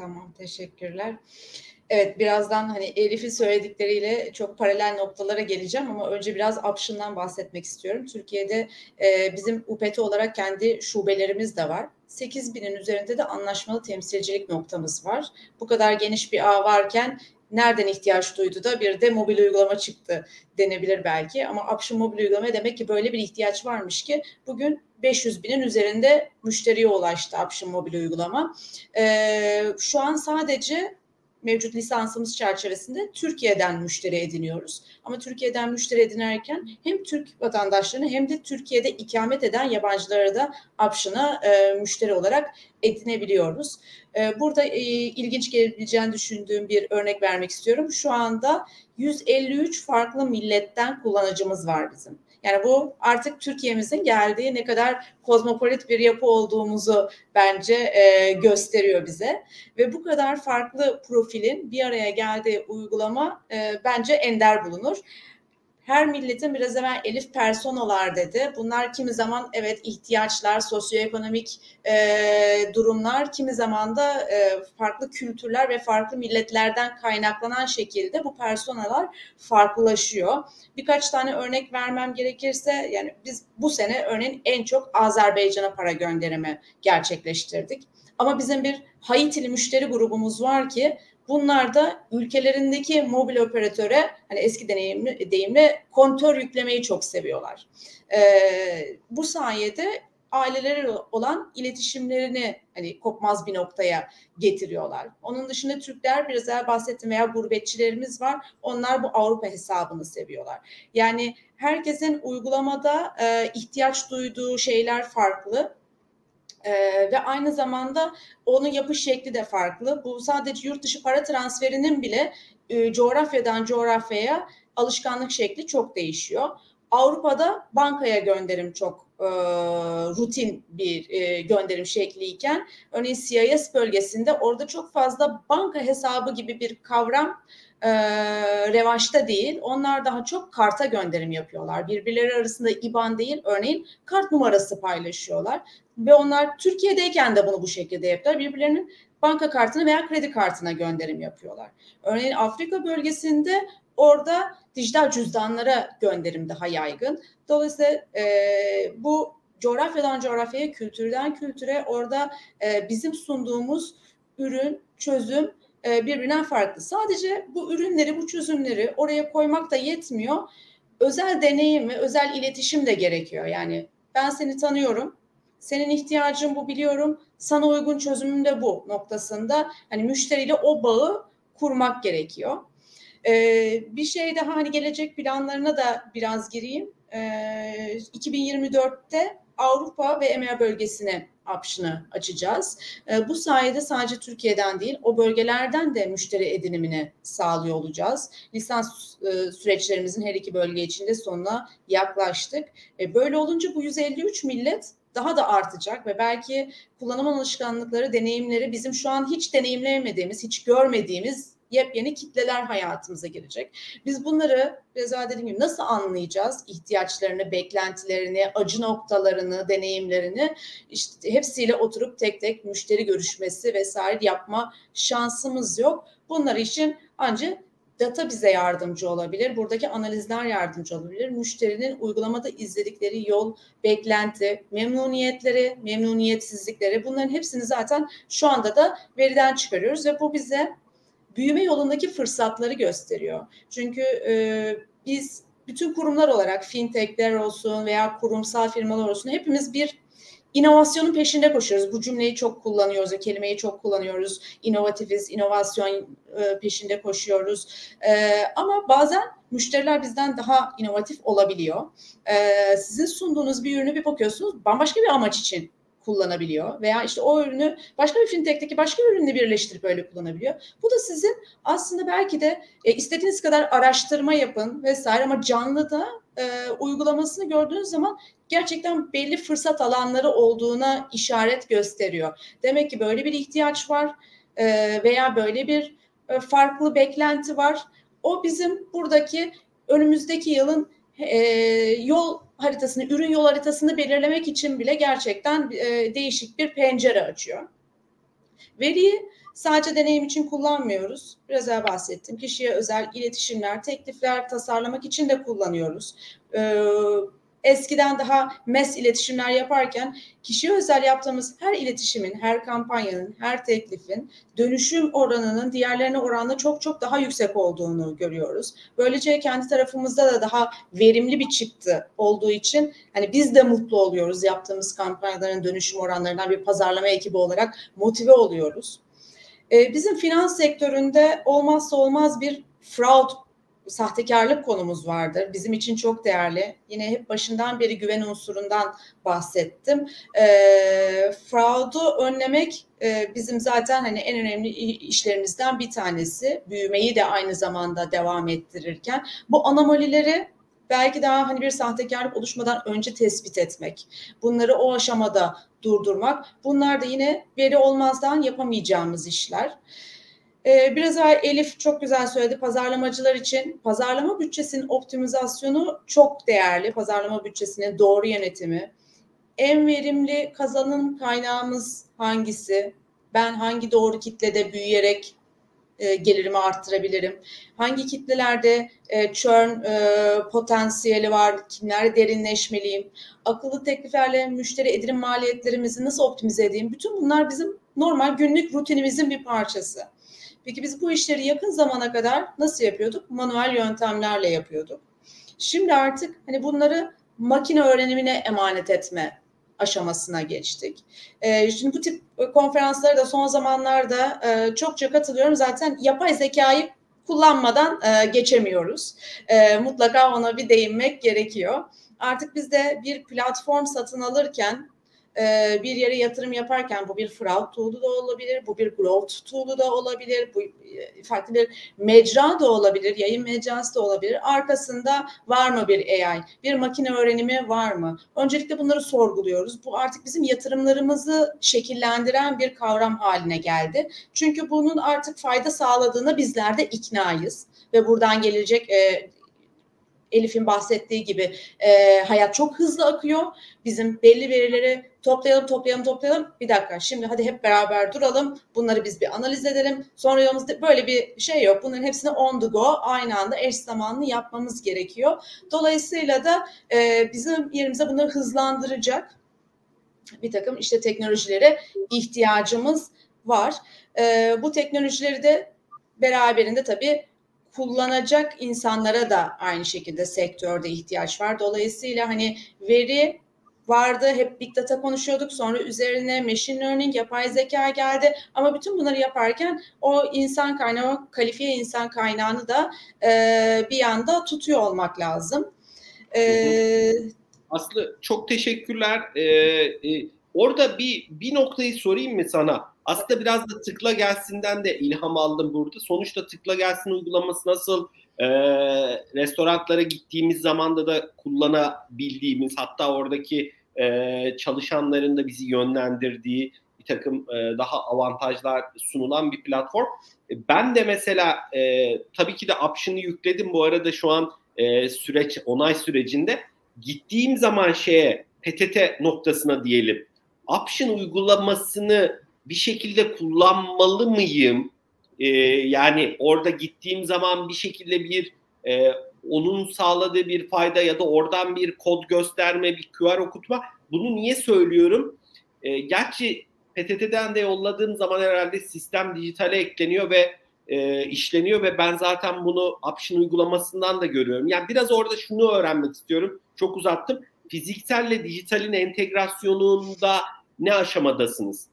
Tamam, teşekkürler. Evet, birazdan hani Elif'in söyledikleriyle çok paralel noktalara geleceğim ama önce biraz option'dan bahsetmek istiyorum. Türkiye'de e, bizim UPT olarak kendi şubelerimiz de var. 8 binin üzerinde de anlaşmalı temsilcilik noktamız var. Bu kadar geniş bir ağ varken nereden ihtiyaç duydu da bir de mobil uygulama çıktı denebilir belki. Ama Option mobil uygulama demek ki böyle bir ihtiyaç varmış ki bugün 500 binin üzerinde müşteriye ulaştı Option mobil uygulama. Ee, şu an sadece mevcut lisansımız çerçevesinde Türkiye'den müşteri ediniyoruz. Ama Türkiye'den müşteri edinerken hem Türk vatandaşlarını hem de Türkiye'de ikamet eden yabancıları da option'a e, müşteri olarak edinebiliyoruz. E, burada e, ilginç gelebileceğini düşündüğüm bir örnek vermek istiyorum. Şu anda 153 farklı milletten kullanıcımız var bizim. Yani bu artık Türkiye'mizin geldiği ne kadar kozmopolit bir yapı olduğumuzu bence e, gösteriyor bize. Ve bu kadar farklı profilin bir araya geldiği uygulama e, bence ender bulunur her milletin biraz evvel Elif personalar dedi. Bunlar kimi zaman evet ihtiyaçlar, sosyoekonomik e, durumlar, kimi zaman da e, farklı kültürler ve farklı milletlerden kaynaklanan şekilde bu personalar farklılaşıyor. Birkaç tane örnek vermem gerekirse yani biz bu sene örneğin en çok Azerbaycan'a para gönderimi gerçekleştirdik. Ama bizim bir Haitili müşteri grubumuz var ki Bunlar da ülkelerindeki mobil operatöre hani eski deneyimli, deyimle kontör yüklemeyi çok seviyorlar. Ee, bu sayede aileleri olan iletişimlerini hani kopmaz bir noktaya getiriyorlar. Onun dışında Türkler biraz daha bahsettim veya gurbetçilerimiz var. Onlar bu Avrupa hesabını seviyorlar. Yani herkesin uygulamada e, ihtiyaç duyduğu şeyler farklı. Ee, ve aynı zamanda onun yapış şekli de farklı. Bu sadece yurt dışı para transferinin bile e, coğrafyadan coğrafyaya alışkanlık şekli çok değişiyor. Avrupa'da bankaya gönderim çok e, rutin bir e, gönderim şekliyken örneğin CIS bölgesinde orada çok fazla banka hesabı gibi bir kavram e, revaçta değil. Onlar daha çok karta gönderim yapıyorlar. Birbirleri arasında IBAN değil örneğin kart numarası paylaşıyorlar. Ve onlar Türkiye'deyken de bunu bu şekilde yapıyorlar. Birbirlerinin banka kartını veya kredi kartına gönderim yapıyorlar. Örneğin Afrika bölgesinde orada dijital cüzdanlara gönderim daha yaygın. Dolayısıyla e, bu coğrafyadan coğrafyaya, kültürden kültüre orada e, bizim sunduğumuz ürün, çözüm e, birbirinden farklı. Sadece bu ürünleri, bu çözümleri oraya koymak da yetmiyor. Özel deneyim ve özel iletişim de gerekiyor. Yani ben seni tanıyorum, senin ihtiyacın bu biliyorum, sana uygun çözümüm de bu noktasında. Hani müşteriyle o bağı kurmak gerekiyor. Ee, bir şey daha hani gelecek planlarına da biraz gireyim. Ee, 2024'te Avrupa ve EMEA bölgesine option'ı açacağız. E, bu sayede sadece Türkiye'den değil o bölgelerden de müşteri edinimini sağlıyor olacağız. Lisans e, süreçlerimizin her iki bölge içinde sonuna yaklaştık. E, böyle olunca bu 153 millet daha da artacak ve belki kullanım alışkanlıkları, deneyimleri bizim şu an hiç deneyimleyemediğimiz, hiç görmediğimiz yepyeni kitleler hayatımıza girecek. Biz bunları biraz daha dediğim gibi nasıl anlayacağız? İhtiyaçlarını, beklentilerini, acı noktalarını, deneyimlerini işte hepsiyle oturup tek tek müşteri görüşmesi vesaire yapma şansımız yok. Bunlar için ancak data bize yardımcı olabilir. Buradaki analizler yardımcı olabilir. Müşterinin uygulamada izledikleri yol, beklenti, memnuniyetleri, memnuniyetsizlikleri bunların hepsini zaten şu anda da veriden çıkarıyoruz ve bu bize büyüme yolundaki fırsatları gösteriyor. Çünkü e, biz bütün kurumlar olarak fintechler olsun veya kurumsal firmalar olsun hepimiz bir inovasyonun peşinde koşuyoruz. Bu cümleyi çok kullanıyoruz, kelimeyi çok kullanıyoruz. İnovatifiz, inovasyon e, peşinde koşuyoruz. E, ama bazen müşteriler bizden daha inovatif olabiliyor. E, sizin sunduğunuz bir ürünü bir bakıyorsunuz bambaşka bir amaç için kullanabiliyor veya işte o ürünü başka bir fintech'teki başka bir ürünle birleştirip öyle kullanabiliyor. Bu da sizin aslında belki de e, istediğiniz kadar araştırma yapın vesaire ama canlıda e, uygulamasını gördüğünüz zaman gerçekten belli fırsat alanları olduğuna işaret gösteriyor. Demek ki böyle bir ihtiyaç var e, veya böyle bir e, farklı beklenti var. O bizim buradaki önümüzdeki yılın e, yol haritasını, ürün yol haritasını belirlemek için bile gerçekten e, değişik bir pencere açıyor. Veriyi sadece deneyim için kullanmıyoruz. Biraz evvel bahsettim. Kişiye özel iletişimler, teklifler tasarlamak için de kullanıyoruz. Ee, eskiden daha mes iletişimler yaparken kişiye özel yaptığımız her iletişimin, her kampanyanın, her teklifin dönüşüm oranının diğerlerine oranla çok çok daha yüksek olduğunu görüyoruz. Böylece kendi tarafımızda da daha verimli bir çıktı olduğu için hani biz de mutlu oluyoruz yaptığımız kampanyaların dönüşüm oranlarından bir pazarlama ekibi olarak motive oluyoruz. Ee, bizim finans sektöründe olmazsa olmaz bir fraud sahtekarlık konumuz vardır. Bizim için çok değerli. Yine hep başından beri güven unsurundan bahsettim. E, fraud'u önlemek e, bizim zaten hani en önemli işlerimizden bir tanesi. Büyümeyi de aynı zamanda devam ettirirken bu anomalileri belki daha hani bir sahtekarlık oluşmadan önce tespit etmek, bunları o aşamada durdurmak. Bunlar da yine veri olmazdan yapamayacağımız işler. Ee, biraz evvel Elif çok güzel söyledi. Pazarlamacılar için pazarlama bütçesinin optimizasyonu çok değerli. Pazarlama bütçesinin doğru yönetimi. En verimli kazanım kaynağımız hangisi? Ben hangi doğru kitlede büyüyerek e, gelirimi arttırabilirim? Hangi kitlelerde e, churn e, potansiyeli var? Kimlerde derinleşmeliyim? Akıllı tekliflerle müşteri edinim maliyetlerimizi nasıl optimize edeyim? Bütün bunlar bizim normal günlük rutinimizin bir parçası. Peki biz bu işleri yakın zamana kadar nasıl yapıyorduk? Manuel yöntemlerle yapıyorduk. Şimdi artık hani bunları makine öğrenimine emanet etme aşamasına geçtik. E, şimdi bu tip konferanslara da son zamanlarda e, çokça katılıyorum. Zaten yapay zekayı kullanmadan e, geçemiyoruz. E, mutlaka ona bir değinmek gerekiyor. Artık biz de bir platform satın alırken ee, bir yere yatırım yaparken bu bir fraud tool'u da olabilir, bu bir growth tool'u da olabilir, bu e, farklı bir mecra da olabilir, yayın mecrası da olabilir. Arkasında var mı bir AI, bir makine öğrenimi var mı? Öncelikle bunları sorguluyoruz. Bu artık bizim yatırımlarımızı şekillendiren bir kavram haline geldi. Çünkü bunun artık fayda sağladığına bizler de iknayız ve buradan gelecek e, Elif'in bahsettiği gibi e, hayat çok hızlı akıyor. Bizim belli verileri toplayalım, toplayalım, toplayalım. Bir dakika şimdi hadi hep beraber duralım. Bunları biz bir analiz edelim. Sonra yolumuzda böyle bir şey yok. Bunların hepsini on the go aynı anda eş zamanlı yapmamız gerekiyor. Dolayısıyla da e, bizim yerimize bunları hızlandıracak bir takım işte teknolojilere ihtiyacımız var. E, bu teknolojileri de beraberinde tabii kullanacak insanlara da aynı şekilde sektörde ihtiyaç var. Dolayısıyla hani veri vardı. Hep big data konuşuyorduk. Sonra üzerine machine learning, yapay zeka geldi. Ama bütün bunları yaparken o insan kaynağı, kalifiye insan kaynağını da e, bir yanda tutuyor olmak lazım. E, Aslı çok teşekkürler. Ee, e, orada bir bir noktayı sorayım mı sana? Aslında biraz da tıkla gelsinden de ilham aldım burada. Sonuçta tıkla gelsin uygulaması nasıl e, restoranlara gittiğimiz zamanda da kullanabildiğimiz hatta oradaki e, çalışanların da bizi yönlendirdiği bir takım e, daha avantajlar sunulan bir platform. E, ben de mesela e, tabii ki de option'ı yükledim bu arada şu an e, süreç onay sürecinde gittiğim zaman şeye PTT noktasına diyelim option uygulamasını bir şekilde kullanmalı mıyım? Ee, yani orada gittiğim zaman bir şekilde bir e, onun sağladığı bir fayda ya da oradan bir kod gösterme, bir QR okutma. Bunu niye söylüyorum? E, gerçi PTT'den de yolladığım zaman herhalde sistem dijitale ekleniyor ve e, işleniyor ve ben zaten bunu option uygulamasından da görüyorum. Yani biraz orada şunu öğrenmek istiyorum. Çok uzattım. Fizikselle dijitalin entegrasyonunda ne aşamadasınız?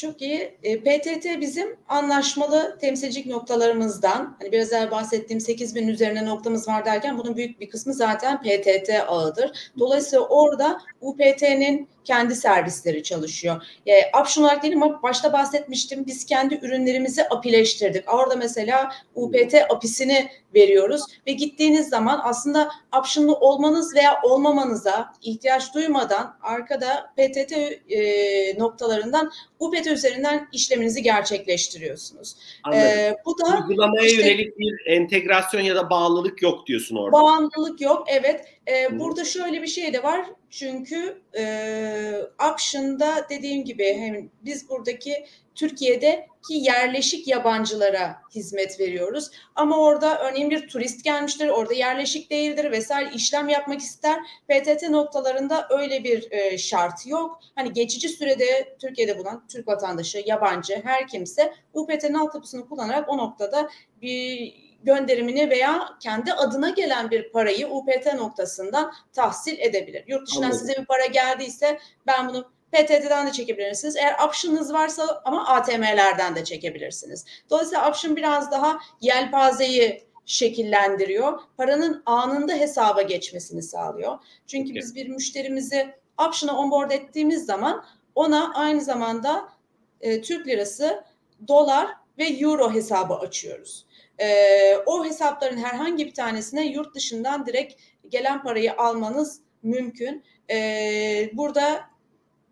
Çok iyi. E, PTT bizim anlaşmalı temsilcilik noktalarımızdan. Hani biraz evvel bahsettiğim 8 bin üzerine noktamız var derken bunun büyük bir kısmı zaten PTT ağıdır. Dolayısıyla orada UPT'nin kendi servisleri çalışıyor. E, option olarak değil ama başta bahsetmiştim. Biz kendi ürünlerimizi apileştirdik. Orada mesela UPT apisini veriyoruz ve gittiğiniz zaman aslında option'lu olmanız veya olmamanıza ihtiyaç duymadan arkada PTT e, noktalarından UPT üzerinden işleminizi gerçekleştiriyorsunuz. E, bu da uygulamaya işte, yönelik bir entegrasyon ya da bağlılık yok diyorsun orada. Bağımlılık yok. Evet. E, burada şöyle bir şey de var. Çünkü e, option'da dediğim gibi hem biz buradaki Türkiye'deki yerleşik yabancılara hizmet veriyoruz. Ama orada örneğin bir turist gelmiştir, orada yerleşik değildir vesaire işlem yapmak ister. PTT noktalarında öyle bir e, şart yok. Hani geçici sürede Türkiye'de bulunan Türk vatandaşı, yabancı her kimse UPT'nin altyapısını kullanarak o noktada bir gönderimini veya kendi adına gelen bir parayı UPT noktasından tahsil edebilir. Yurt dışından Anladım. size bir para geldiyse ben bunu PTT'den de çekebilirsiniz. Eğer option'ınız varsa ama ATM'lerden de çekebilirsiniz. Dolayısıyla option biraz daha yelpazeyi şekillendiriyor. Paranın anında hesaba geçmesini sağlıyor. Çünkü okay. biz bir müşterimizi option'a onboard ettiğimiz zaman ona aynı zamanda e, Türk lirası, dolar ve euro hesabı açıyoruz. E, o hesapların herhangi bir tanesine yurt dışından direkt gelen parayı almanız mümkün. E, burada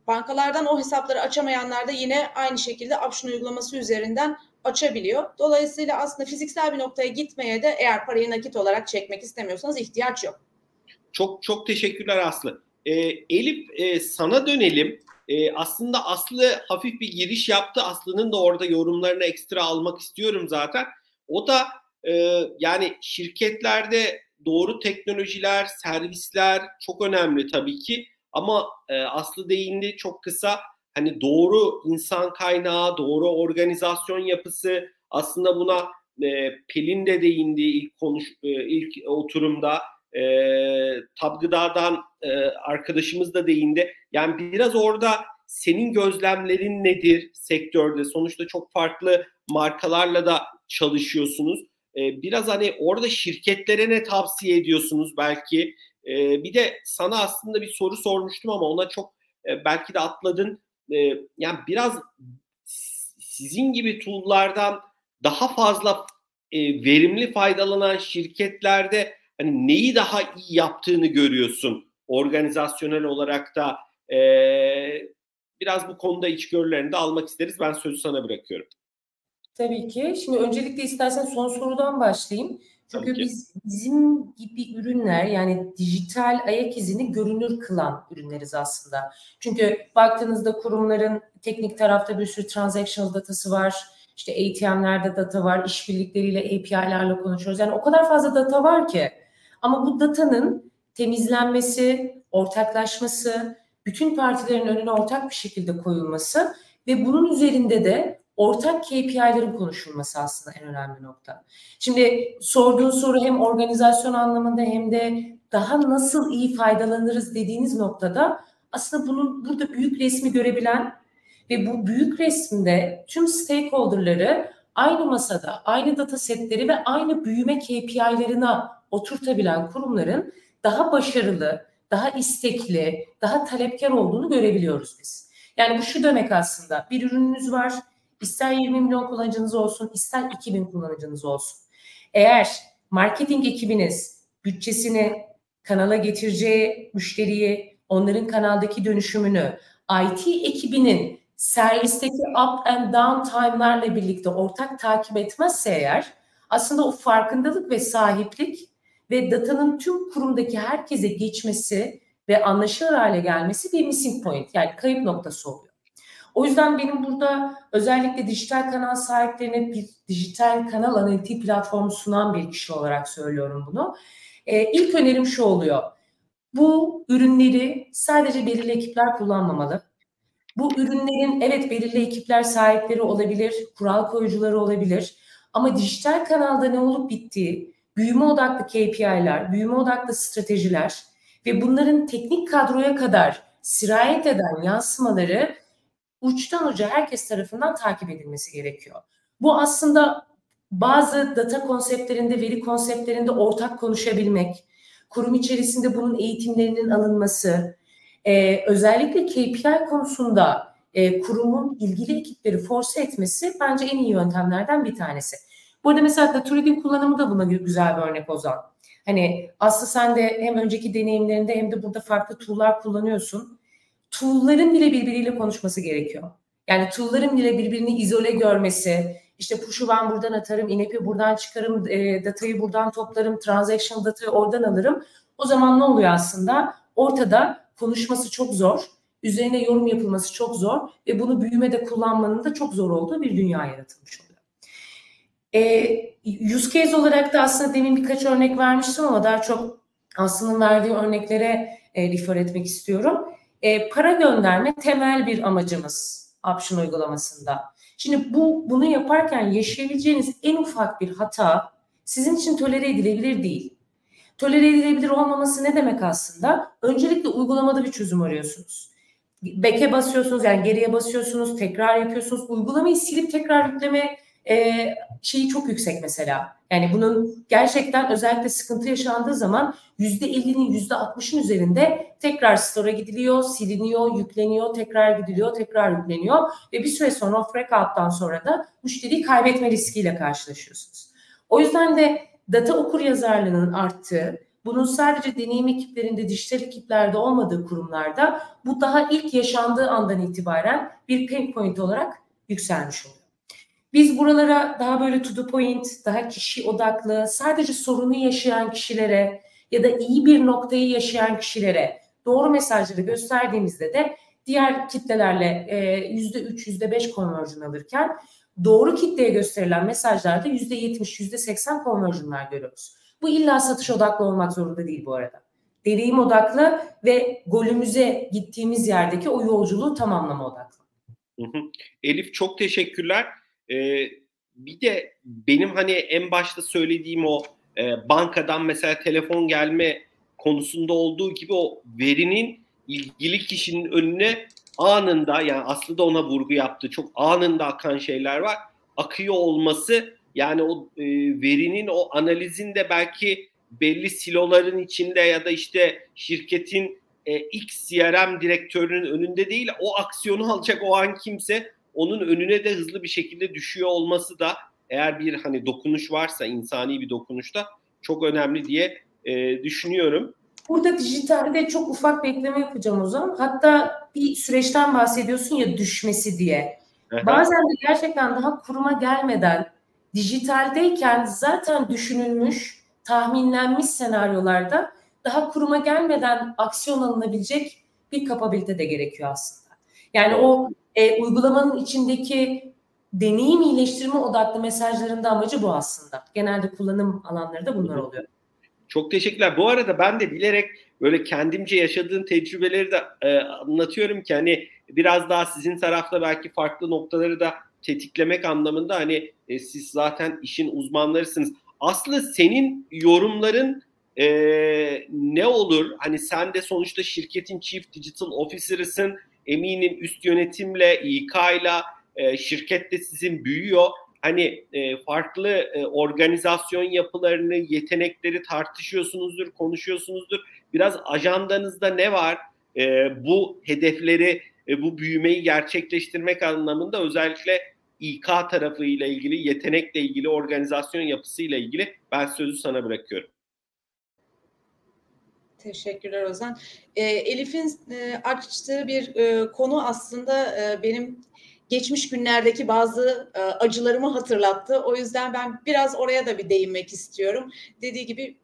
bankalardan o hesapları açamayanlar da yine aynı şekilde option uygulaması üzerinden açabiliyor. Dolayısıyla aslında fiziksel bir noktaya gitmeye de eğer parayı nakit olarak çekmek istemiyorsanız ihtiyaç yok. Çok çok teşekkürler Aslı. Ee, Elif e, sana dönelim. E, aslında Aslı hafif bir giriş yaptı. Aslı'nın da orada yorumlarını ekstra almak istiyorum zaten. O da e, yani şirketlerde doğru teknolojiler, servisler çok önemli tabii ki. Ama e, Aslı değindi çok kısa. Hani doğru insan kaynağı, doğru organizasyon yapısı aslında buna e, Pelin de değindi ilk konuş e, ilk oturumda. E, Tabgıda'dan e, arkadaşımız da değindi. Yani biraz orada senin gözlemlerin nedir sektörde? Sonuçta çok farklı markalarla da çalışıyorsunuz. E, biraz hani orada şirketlere ne tavsiye ediyorsunuz belki? E, bir de sana aslında bir soru sormuştum ama ona çok e, belki de atladın. E, yani biraz sizin gibi tool'lardan daha fazla e, verimli faydalanan şirketlerde hani neyi daha iyi yaptığını görüyorsun organizasyonel olarak da e, biraz bu konuda içgörülerini de almak isteriz. Ben sözü sana bırakıyorum. Tabii ki. Şimdi öncelikle istersen son sorudan başlayayım. Çünkü biz bizim gibi ürünler yani dijital ayak izini görünür kılan ürünleriz aslında. Çünkü baktığınızda kurumların teknik tarafta bir sürü transactional datası var. İşte ATM'lerde data var, işbirlikleriyle API'lerle konuşuyoruz. Yani o kadar fazla data var ki. Ama bu datanın temizlenmesi, ortaklaşması, bütün partilerin önüne ortak bir şekilde koyulması ve bunun üzerinde de ortak KPI'lerin konuşulması aslında en önemli nokta. Şimdi sorduğun soru hem organizasyon anlamında hem de daha nasıl iyi faydalanırız dediğiniz noktada aslında bunun burada büyük resmi görebilen ve bu büyük resimde tüm stakeholder'ları aynı masada, aynı data setleri ve aynı büyüme KPI'lerine oturtabilen kurumların daha başarılı, daha istekli, daha talepkar olduğunu görebiliyoruz biz. Yani bu şu demek aslında bir ürününüz var, ister 20 milyon kullanıcınız olsun, ister 2000 kullanıcınız olsun. Eğer marketing ekibiniz bütçesini kanala getireceği müşteriyi, onların kanaldaki dönüşümünü, IT ekibinin servisteki up and down time'larla birlikte ortak takip etmezse eğer aslında o farkındalık ve sahiplik ve datanın tüm kurumdaki herkese geçmesi ve anlaşılır hale gelmesi bir missing point yani kayıp noktası oluyor. O yüzden benim burada özellikle dijital kanal sahiplerine bir dijital kanal analitiği platformu sunan bir kişi olarak söylüyorum bunu. Ee, ilk önerim şu oluyor. Bu ürünleri sadece belirli ekipler kullanmamalı. Bu ürünlerin evet belirli ekipler sahipleri olabilir, kural koyucuları olabilir. Ama dijital kanalda ne olup bittiği, büyüme odaklı KPI'ler, büyüme odaklı stratejiler ve bunların teknik kadroya kadar sirayet eden yansımaları uçtan uca herkes tarafından takip edilmesi gerekiyor. Bu aslında bazı data konseptlerinde, veri konseptlerinde ortak konuşabilmek, kurum içerisinde bunun eğitimlerinin alınması, e, özellikle KPI konusunda e, kurumun ilgili ekipleri force etmesi bence en iyi yöntemlerden bir tanesi. Bu arada mesela Datorid'in kullanımı da buna güzel bir örnek Ozan. Hani aslında sen de hem önceki deneyimlerinde hem de burada farklı tool'lar kullanıyorsun. Tool'ların bile birbiriyle konuşması gerekiyor. Yani tool'ların bile birbirini izole görmesi, işte push'u ben buradan atarım, inep'i buradan çıkarım, e, datayı buradan toplarım, transactional datayı oradan alırım. O zaman ne oluyor aslında? Ortada konuşması çok zor, üzerine yorum yapılması çok zor ve bunu büyümede kullanmanın da çok zor olduğu bir dünya yaratılmış oluyor. E, use case olarak da aslında demin birkaç örnek vermiştim ama daha çok Aslı'nın verdiği örneklere e, refer etmek istiyorum. E, para gönderme temel bir amacımız option uygulamasında. Şimdi bu bunu yaparken yaşayabileceğiniz en ufak bir hata sizin için tolere edilebilir değil. Tolere edilebilir olmaması ne demek aslında? Öncelikle uygulamada bir çözüm arıyorsunuz. Back'e basıyorsunuz yani geriye basıyorsunuz, tekrar yapıyorsunuz. Uygulamayı silip tekrar yükleme e, şeyi çok yüksek mesela. Yani bunun gerçekten özellikle sıkıntı yaşandığı zaman yüzde 50'nin yüzde 60'ın üzerinde tekrar store'a gidiliyor, siliniyor, yükleniyor, tekrar gidiliyor, tekrar yükleniyor ve bir süre sonra o breakout'tan sonra da müşteriyi kaybetme riskiyle karşılaşıyorsunuz. O yüzden de data okur yazarlığının arttığı, bunun sadece deneyim ekiplerinde, dijital ekiplerde olmadığı kurumlarda bu daha ilk yaşandığı andan itibaren bir pain point olarak yükselmiş oluyor. Biz buralara daha böyle to the point, daha kişi odaklı, sadece sorunu yaşayan kişilere ya da iyi bir noktayı yaşayan kişilere doğru mesajları gösterdiğimizde de diğer kitlelerle yüzde üç, yüzde beş konverjon alırken doğru kitleye gösterilen mesajlarda yüzde yetmiş, yüzde seksen konverjonlar görüyoruz. Bu illa satış odaklı olmak zorunda değil bu arada. Deneyim odaklı ve golümüze gittiğimiz yerdeki o yolculuğu tamamlama odaklı. Elif çok teşekkürler. Ee, bir de benim hani en başta söylediğim o e, bankadan mesela telefon gelme konusunda olduğu gibi o verinin ilgili kişinin önüne anında yani aslında ona vurgu yaptı. Çok anında akan şeyler var. Akıyor olması yani o e, verinin o analizinde belki belli siloların içinde ya da işte şirketin e, X CRM direktörünün önünde değil o aksiyonu alacak o an kimse onun önüne de hızlı bir şekilde düşüyor olması da eğer bir hani dokunuş varsa insani bir dokunuşta çok önemli diye e, düşünüyorum. Burada dijitalde çok ufak bir ekleme yapacağım o zaman. Hatta bir süreçten bahsediyorsun ya düşmesi diye. Bazen de gerçekten daha kuruma gelmeden dijitaldeyken zaten düşünülmüş, tahminlenmiş senaryolarda daha kuruma gelmeden aksiyon alınabilecek bir kapabilite de gerekiyor aslında. Yani o e, uygulamanın içindeki deneyim iyileştirme odaklı mesajların da amacı bu aslında. Genelde kullanım alanları da bunlar oluyor. Çok teşekkürler. Bu arada ben de bilerek böyle kendimce yaşadığım tecrübeleri de e, anlatıyorum ki hani biraz daha sizin tarafta belki farklı noktaları da tetiklemek anlamında hani e, siz zaten işin uzmanlarısınız. Aslında senin yorumların e, ne olur? Hani sen de sonuçta şirketin Chief Digital Officer'ısın. Eminim üst yönetimle, İK'yla e, şirket de sizin büyüyor. Hani e, farklı e, organizasyon yapılarını, yetenekleri tartışıyorsunuzdur, konuşuyorsunuzdur. Biraz ajandanızda ne var? E, bu hedefleri, e, bu büyümeyi gerçekleştirmek anlamında özellikle İK tarafıyla ilgili, yetenekle ilgili, organizasyon yapısıyla ilgili ben sözü sana bırakıyorum. Teşekkürler Ozan. E, Elif'in e, açtığı bir e, konu aslında e, benim geçmiş günlerdeki bazı e, acılarımı hatırlattı. O yüzden ben biraz oraya da bir değinmek istiyorum. Dediği gibi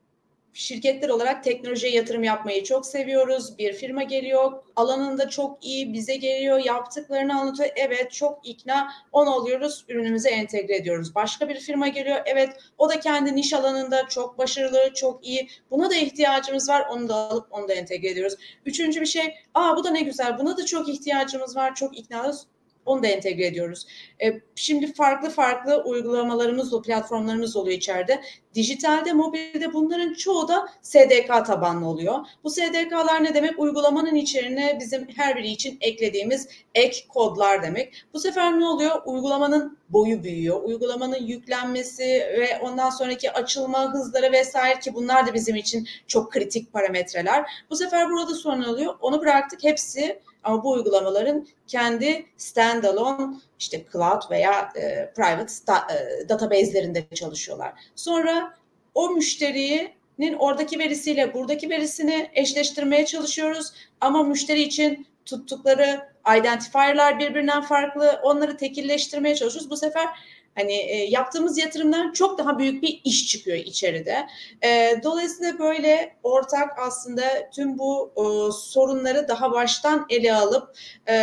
şirketler olarak teknolojiye yatırım yapmayı çok seviyoruz. Bir firma geliyor, alanında çok iyi, bize geliyor, yaptıklarını anlatıyor. Evet, çok ikna, on oluyoruz, ürünümüze entegre ediyoruz. Başka bir firma geliyor, evet, o da kendi niş alanında çok başarılı, çok iyi. Buna da ihtiyacımız var, onu da alıp onu da entegre ediyoruz. Üçüncü bir şey, aa bu da ne güzel, buna da çok ihtiyacımız var, çok iknalız onu da entegre ediyoruz. E, şimdi farklı farklı uygulamalarımız, platformlarımız oluyor içeride. Dijitalde, mobilde bunların çoğu da SDK tabanlı oluyor. Bu SDK'lar ne demek? Uygulamanın içerine bizim her biri için eklediğimiz ek kodlar demek. Bu sefer ne oluyor? Uygulamanın boyu büyüyor. Uygulamanın yüklenmesi ve ondan sonraki açılma hızları vesaire ki bunlar da bizim için çok kritik parametreler. Bu sefer burada sorun oluyor. Onu bıraktık. Hepsi ama bu uygulamaların kendi standalone işte cloud veya e, private sta, e, database'lerinde çalışıyorlar. Sonra o müşterinin oradaki verisiyle buradaki verisini eşleştirmeye çalışıyoruz. Ama müşteri için tuttukları identifier'lar birbirinden farklı. Onları tekilleştirmeye çalışıyoruz. Bu sefer Hani e, yaptığımız yatırımdan çok daha büyük bir iş çıkıyor içeride. E, dolayısıyla böyle ortak aslında tüm bu e, sorunları daha baştan ele alıp e,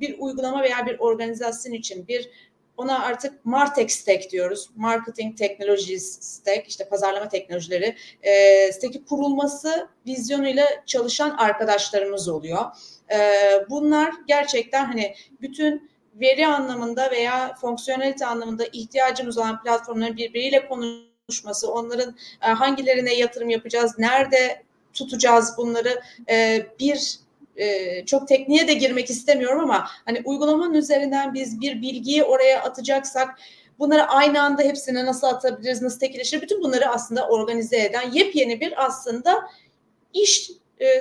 bir uygulama veya bir organizasyon için bir ona artık Martech Stack diyoruz. Marketing Technologies Stack, işte pazarlama teknolojileri e, stack'i kurulması vizyonuyla çalışan arkadaşlarımız oluyor. E, bunlar gerçekten hani bütün veri anlamında veya fonksiyonelite anlamında ihtiyacımız olan platformların birbiriyle konuşması, onların e, hangilerine yatırım yapacağız, nerede tutacağız bunları e, bir e, çok tekniğe de girmek istemiyorum ama hani uygulamanın üzerinden biz bir bilgiyi oraya atacaksak bunları aynı anda hepsine nasıl atabiliriz, nasıl tekleşir bütün bunları aslında organize eden yepyeni bir aslında iş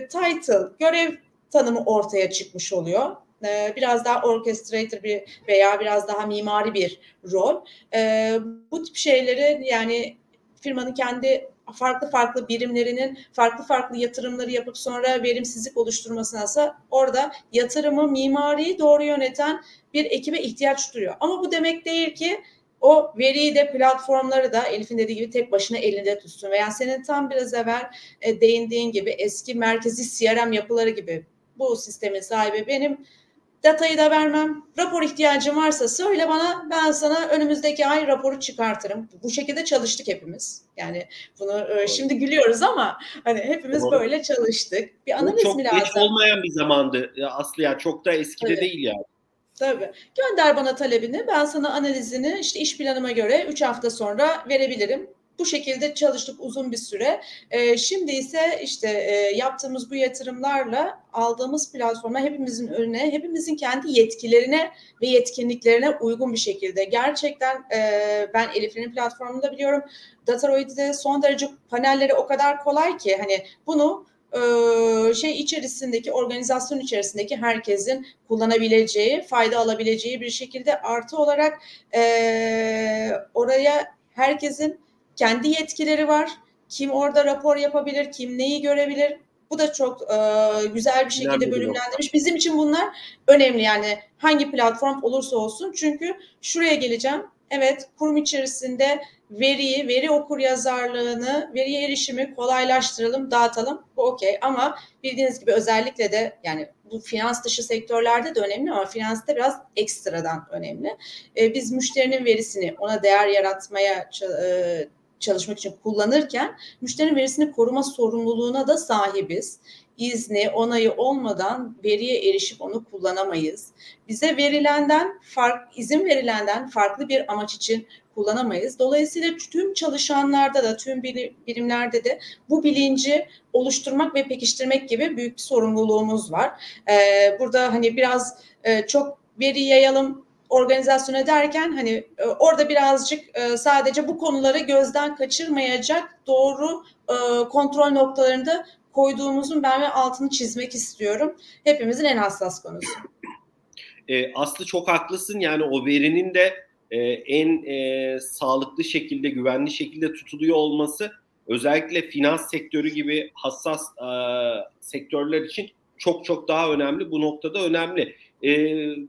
title, görev tanımı ortaya çıkmış oluyor e, biraz daha orchestrator bir veya biraz daha mimari bir rol. E, bu tip şeyleri yani firmanın kendi farklı farklı birimlerinin farklı farklı yatırımları yapıp sonra verimsizlik oluşturmasınasa orada yatırımı, mimariyi doğru yöneten bir ekibe ihtiyaç duyuyor. Ama bu demek değil ki o veriyi de platformları da Elif'in dediği gibi tek başına elinde tutsun. Veya senin tam biraz evvel e, değindiğin gibi eski merkezi CRM yapıları gibi bu sistemin sahibi benim datayı da vermem. Rapor ihtiyacım varsa söyle bana ben sana önümüzdeki ay raporu çıkartırım. Bu şekilde çalıştık hepimiz. Yani bunu e, şimdi gülüyoruz ama hani hepimiz Doğru. böyle çalıştık. Bir analiz çok mi lazım? Çok geç olmayan bir zamandı Aslı ya. Çok da eskide evet. değil yani. Tabii. Gönder bana talebini. Ben sana analizini işte iş planıma göre 3 hafta sonra verebilirim. Bu şekilde çalıştık uzun bir süre. E, şimdi ise işte e, yaptığımız bu yatırımlarla aldığımız platforma hepimizin önüne, hepimizin kendi yetkilerine ve yetkinliklerine uygun bir şekilde. Gerçekten e, ben Elif'in platformunda biliyorum. Dataroid'de son derece panelleri o kadar kolay ki hani bunu e, şey içerisindeki organizasyon içerisindeki herkesin kullanabileceği, fayda alabileceği bir şekilde artı olarak e, oraya herkesin kendi yetkileri var. Kim orada rapor yapabilir, kim neyi görebilir. Bu da çok e, güzel bir şekilde bölümlendirmiş. Bizim için bunlar önemli yani hangi platform olursa olsun. Çünkü şuraya geleceğim. Evet kurum içerisinde veriyi, veri okur yazarlığını, veriye erişimi kolaylaştıralım, dağıtalım. Bu okey ama bildiğiniz gibi özellikle de yani bu finans dışı sektörlerde de önemli ama finansta biraz ekstradan önemli. Ee, biz müşterinin verisini ona değer yaratmaya e, çalışmak için kullanırken müşterinin verisini koruma sorumluluğuna da sahibiz. İzni, onayı olmadan veriye erişip onu kullanamayız. Bize verilenden, fark, izin verilenden farklı bir amaç için kullanamayız. Dolayısıyla tüm çalışanlarda da, tüm birimlerde de bu bilinci oluşturmak ve pekiştirmek gibi büyük bir sorumluluğumuz var. Ee, burada hani biraz e, çok veri yayalım, organizasyona derken hani e, orada birazcık e, sadece bu konuları gözden kaçırmayacak doğru e, kontrol noktalarında koyduğumuzun ben ve altını çizmek istiyorum. Hepimizin en hassas konusu. E, Aslı çok haklısın yani o verinin de e, en e, sağlıklı şekilde, güvenli şekilde tutuluyor olması özellikle finans sektörü gibi hassas e, sektörler için çok çok daha önemli. Bu noktada önemli. E,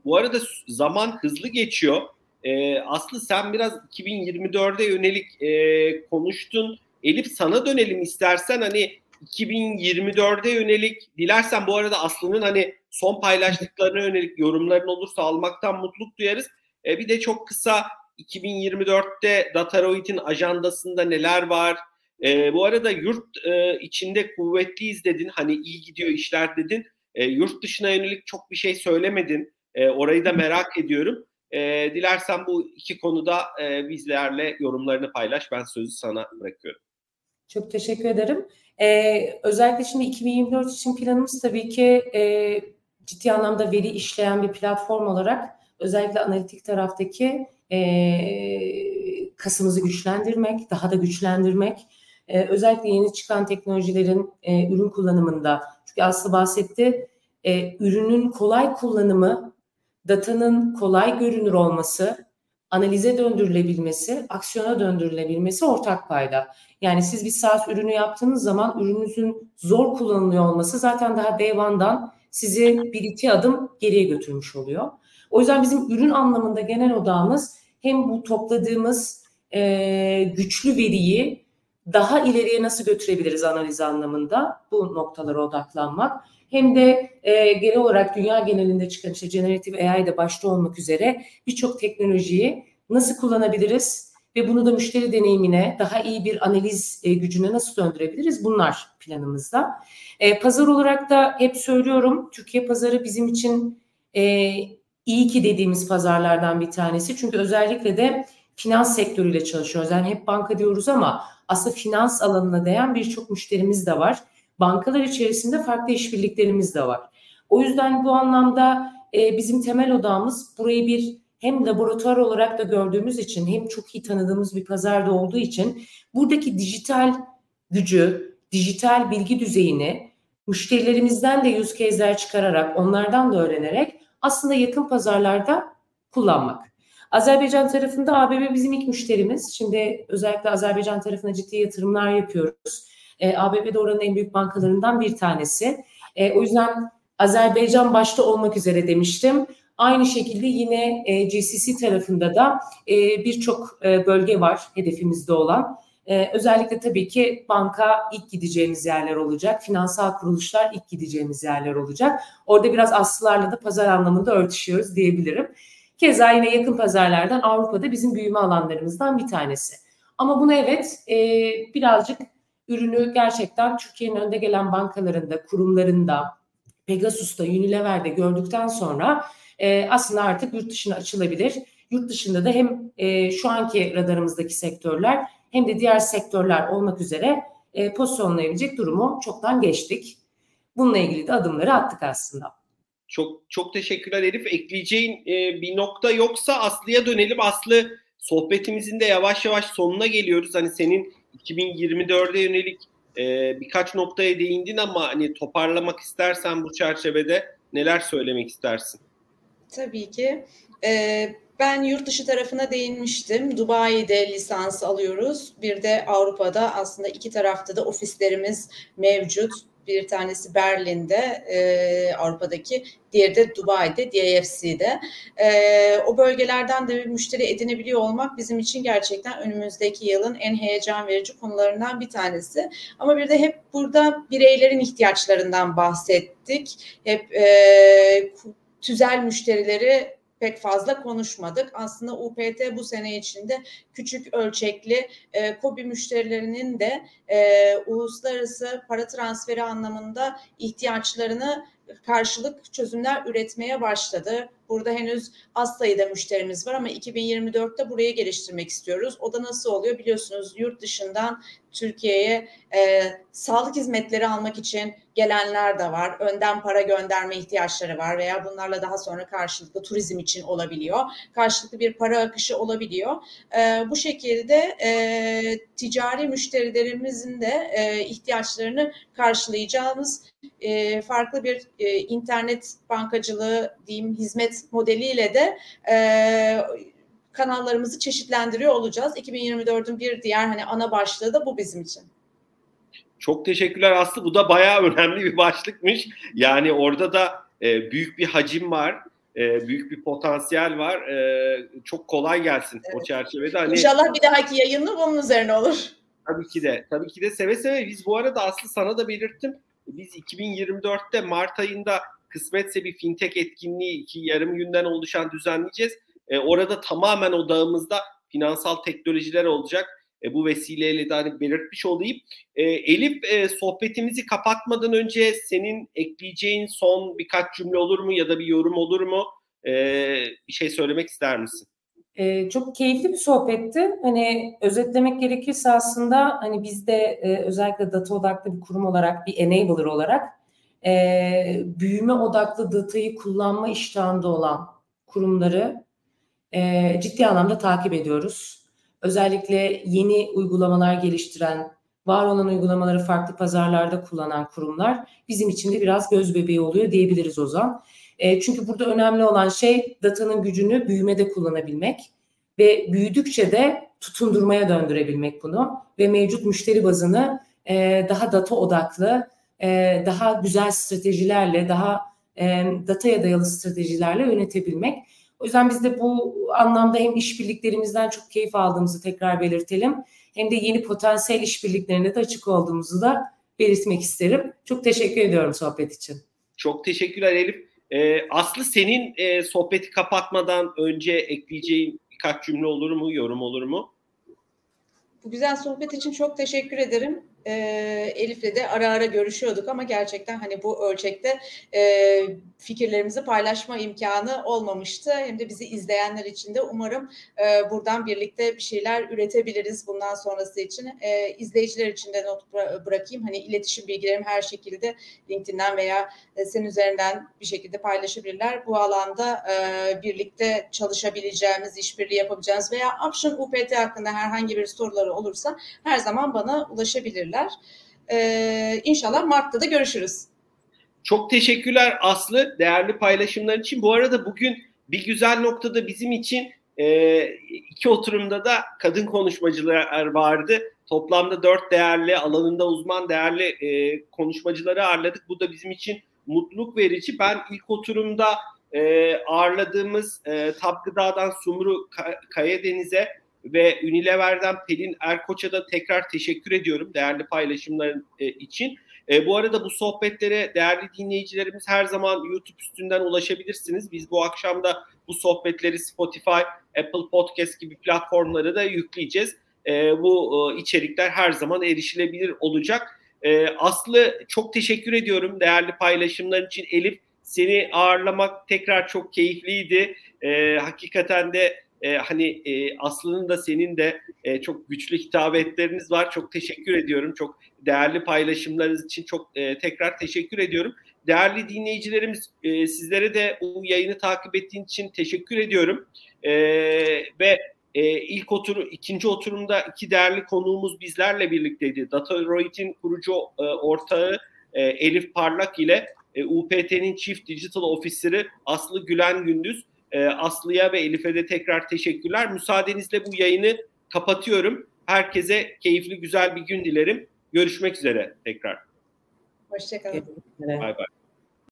bu arada zaman hızlı geçiyor. E, Aslı sen biraz 2024'e yönelik e, konuştun. Elif sana dönelim istersen hani 2024'e yönelik dilersen bu arada Aslı'nın hani son paylaştıklarına yönelik yorumların olursa almaktan mutluluk duyarız. E, bir de çok kısa 2024'te Dataroid'in ajandasında neler var? E, bu arada yurt e, içinde kuvvetliyiz dedin. Hani iyi gidiyor işler dedin. E, yurt dışına yönelik çok bir şey söylemedin. E, orayı da merak ediyorum. E, dilersen bu iki konuda e, bizlerle yorumlarını paylaş. Ben sözü sana bırakıyorum. Çok teşekkür ederim. Ee, özellikle şimdi 2024 için planımız tabii ki e, ciddi anlamda veri işleyen bir platform olarak özellikle analitik taraftaki e, kasımızı güçlendirmek, daha da güçlendirmek, e, özellikle yeni çıkan teknolojilerin e, ürün kullanımında çünkü Aslı bahsetti. E, ürünün kolay kullanımı, datanın kolay görünür olması, analize döndürülebilmesi, aksiyona döndürülebilmesi ortak payda. Yani siz bir SaaS ürünü yaptığınız zaman ürününüzün zor kullanılıyor olması zaten daha day one'dan sizi bir iki adım geriye götürmüş oluyor. O yüzden bizim ürün anlamında genel odağımız hem bu topladığımız e, güçlü veriyi daha ileriye nasıl götürebiliriz analiz anlamında bu noktalara odaklanmak. Hem de e, genel olarak dünya genelinde çıkan işte generative AI de başta olmak üzere birçok teknolojiyi nasıl kullanabiliriz ve bunu da müşteri deneyimine daha iyi bir analiz e, gücüne nasıl döndürebiliriz bunlar planımızda. E, pazar olarak da hep söylüyorum Türkiye pazarı bizim için e, iyi ki dediğimiz pazarlardan bir tanesi. Çünkü özellikle de finans sektörüyle çalışıyoruz. Yani hep banka diyoruz ama aslında finans alanına değen birçok müşterimiz de var. Bankalar içerisinde farklı işbirliklerimiz de var. O yüzden bu anlamda e, bizim temel odamız burayı bir hem laboratuvar olarak da gördüğümüz için hem çok iyi tanıdığımız bir pazarda olduğu için buradaki dijital gücü, dijital bilgi düzeyini müşterilerimizden de yüz case'ler çıkararak onlardan da öğrenerek aslında yakın pazarlarda kullanmak. Azerbaycan tarafında ABB bizim ilk müşterimiz. Şimdi özellikle Azerbaycan tarafına ciddi yatırımlar yapıyoruz. E, ABB de oranın en büyük bankalarından bir tanesi. E, o yüzden Azerbaycan başta olmak üzere demiştim. Aynı şekilde yine e, GCC tarafında da e, birçok e, bölge var hedefimizde olan. E, özellikle tabii ki banka ilk gideceğimiz yerler olacak. Finansal kuruluşlar ilk gideceğimiz yerler olacak. Orada biraz aslılarla da pazar anlamında örtüşüyoruz diyebilirim. Keza yine yakın pazarlardan Avrupa'da bizim büyüme alanlarımızdan bir tanesi. Ama bunu evet e, birazcık ürünü gerçekten Türkiye'nin önde gelen bankalarında, kurumlarında, Pegasus'ta, Unilever'de gördükten sonra e, aslında artık yurt dışına açılabilir. Yurt dışında da hem e, şu anki radarımızdaki sektörler hem de diğer sektörler olmak üzere e, pozisyonlayabilecek durumu çoktan geçtik. Bununla ilgili de adımları attık aslında. Çok çok teşekkürler Elif. Ekleyeceğin e, bir nokta yoksa Aslı'ya dönelim. Aslı sohbetimizin de yavaş yavaş sonuna geliyoruz. Hani senin 2024'e yönelik e, birkaç noktaya değindin ama hani toparlamak istersen bu çerçevede neler söylemek istersin? Tabii ki. Ee, ben yurt dışı tarafına değinmiştim. Dubai'de lisans alıyoruz. Bir de Avrupa'da aslında iki tarafta da ofislerimiz mevcut. Bir tanesi Berlin'de e, Avrupa'daki, diğeri de Dubai'de, DAFC'de. E, o bölgelerden de bir müşteri edinebiliyor olmak bizim için gerçekten önümüzdeki yılın en heyecan verici konularından bir tanesi. Ama bir de hep burada bireylerin ihtiyaçlarından bahsettik. Hep e, tüzel müşterileri pek fazla konuşmadık. Aslında UPT bu sene içinde küçük ölçekli e, KOBİ müşterilerinin de e, uluslararası para transferi anlamında ihtiyaçlarını karşılık çözümler üretmeye başladı. Burada henüz az sayıda müşterimiz var ama 2024'te burayı geliştirmek istiyoruz. O da nasıl oluyor biliyorsunuz yurt dışından Türkiye'ye e, sağlık hizmetleri almak için gelenler de var. Önden para gönderme ihtiyaçları var veya bunlarla daha sonra karşılıklı turizm için olabiliyor. Karşılıklı bir para akışı olabiliyor. E, bu şekilde e, ticari müşterilerimizin de e, ihtiyaçlarını karşılayacağımız e, farklı bir e, internet bankacılığı diyeyim hizmet modeliyle de e, kanallarımızı çeşitlendiriyor olacağız. 2024'ün bir diğer hani ana başlığı da bu bizim için. Çok teşekkürler Aslı. Bu da bayağı önemli bir başlıkmış. Yani orada da e, büyük bir hacim var. E, büyük bir potansiyel var. E, çok kolay gelsin evet. o çerçevede. Hani, İnşallah bir dahaki yayını bunun üzerine olur. Tabii ki de. Tabii ki de seve seve. Biz bu arada Aslı sana da belirttim. Biz 2024'te Mart ayında kısmetse bir fintech etkinliği iki yarım günden oluşan düzenleyeceğiz. E, orada tamamen odağımızda finansal teknolojiler olacak. E, bu vesileyle de hani belirtmiş olayım. E, Elif e, sohbetimizi kapatmadan önce senin ekleyeceğin son birkaç cümle olur mu ya da bir yorum olur mu? E, bir şey söylemek ister misin? Ee, çok keyifli bir sohbetti. Hani özetlemek gerekirse aslında hani biz de e, özellikle data odaklı bir kurum olarak bir enabler olarak e, büyüme odaklı datayı kullanma iştahında olan kurumları e, ciddi anlamda takip ediyoruz. Özellikle yeni uygulamalar geliştiren, var olan uygulamaları farklı pazarlarda kullanan kurumlar bizim için de biraz göz bebeği oluyor diyebiliriz Ozan. E, çünkü burada önemli olan şey datanın gücünü büyümede kullanabilmek ve büyüdükçe de tutundurmaya döndürebilmek bunu ve mevcut müşteri bazını e, daha data odaklı, e, daha güzel stratejilerle, daha e, dataya dayalı stratejilerle yönetebilmek. O yüzden biz de bu anlamda hem işbirliklerimizden çok keyif aldığımızı tekrar belirtelim. Hem de yeni potansiyel işbirliklerine de açık olduğumuzu da belirtmek isterim. Çok teşekkür ediyorum sohbet için. Çok teşekkürler Elif. Ee, Aslı senin e, sohbeti kapatmadan önce ekleyeceğin birkaç cümle olur mu, yorum olur mu? Bu güzel sohbet için çok teşekkür ederim e, Elif'le de ara ara görüşüyorduk ama gerçekten hani bu ölçekte e, fikirlerimizi paylaşma imkanı olmamıştı. Hem de bizi izleyenler için de umarım e, buradan birlikte bir şeyler üretebiliriz bundan sonrası için. E, izleyiciler için de not bırakayım. Hani iletişim bilgilerim her şekilde LinkedIn'den veya e, senin üzerinden bir şekilde paylaşabilirler. Bu alanda e, birlikte çalışabileceğimiz, işbirliği yapabileceğimiz veya Option UPT hakkında herhangi bir soruları olursa her zaman bana ulaşabilirler. Ee, inşallah Mart'ta da görüşürüz. Çok teşekkürler Aslı değerli paylaşımların için. Bu arada bugün bir güzel noktada bizim için e, iki oturumda da kadın konuşmacılar vardı. Toplamda dört değerli alanında uzman değerli e, konuşmacıları ağırladık. Bu da bizim için mutluluk verici. Ben ilk oturumda e, ağırladığımız e, Tap Gıda'dan Sumru Kayadeniz'e ve Unilever'den Pelin Erkoç'a da tekrar teşekkür ediyorum değerli paylaşımların e, için. E, bu arada bu sohbetlere değerli dinleyicilerimiz her zaman YouTube üstünden ulaşabilirsiniz. Biz bu akşam da bu sohbetleri Spotify, Apple Podcast gibi platformlara da yükleyeceğiz. E, bu e, içerikler her zaman erişilebilir olacak. E, Aslı çok teşekkür ediyorum değerli paylaşımların için. Elif seni ağırlamak tekrar çok keyifliydi. E, hakikaten de e, hani e, Aslı'nın da senin de e, çok güçlü hitabetleriniz var. Çok teşekkür ediyorum. Çok değerli paylaşımlarınız için çok e, tekrar teşekkür ediyorum. Değerli dinleyicilerimiz e, sizlere de bu yayını takip ettiğin için teşekkür ediyorum. E, ve e, ilk otur, ikinci oturumda iki değerli konuğumuz bizlerle birlikteydi. Dataroid'in kurucu e, ortağı e, Elif Parlak ile e, UPT'nin Chief Digital Officer'ı Aslı Gülen Gündüz. E, Aslı'ya ve Elif'e de tekrar teşekkürler. Müsaadenizle bu yayını kapatıyorum. Herkese keyifli güzel bir gün dilerim. Görüşmek üzere tekrar. Hoşçakalın. Bay bay.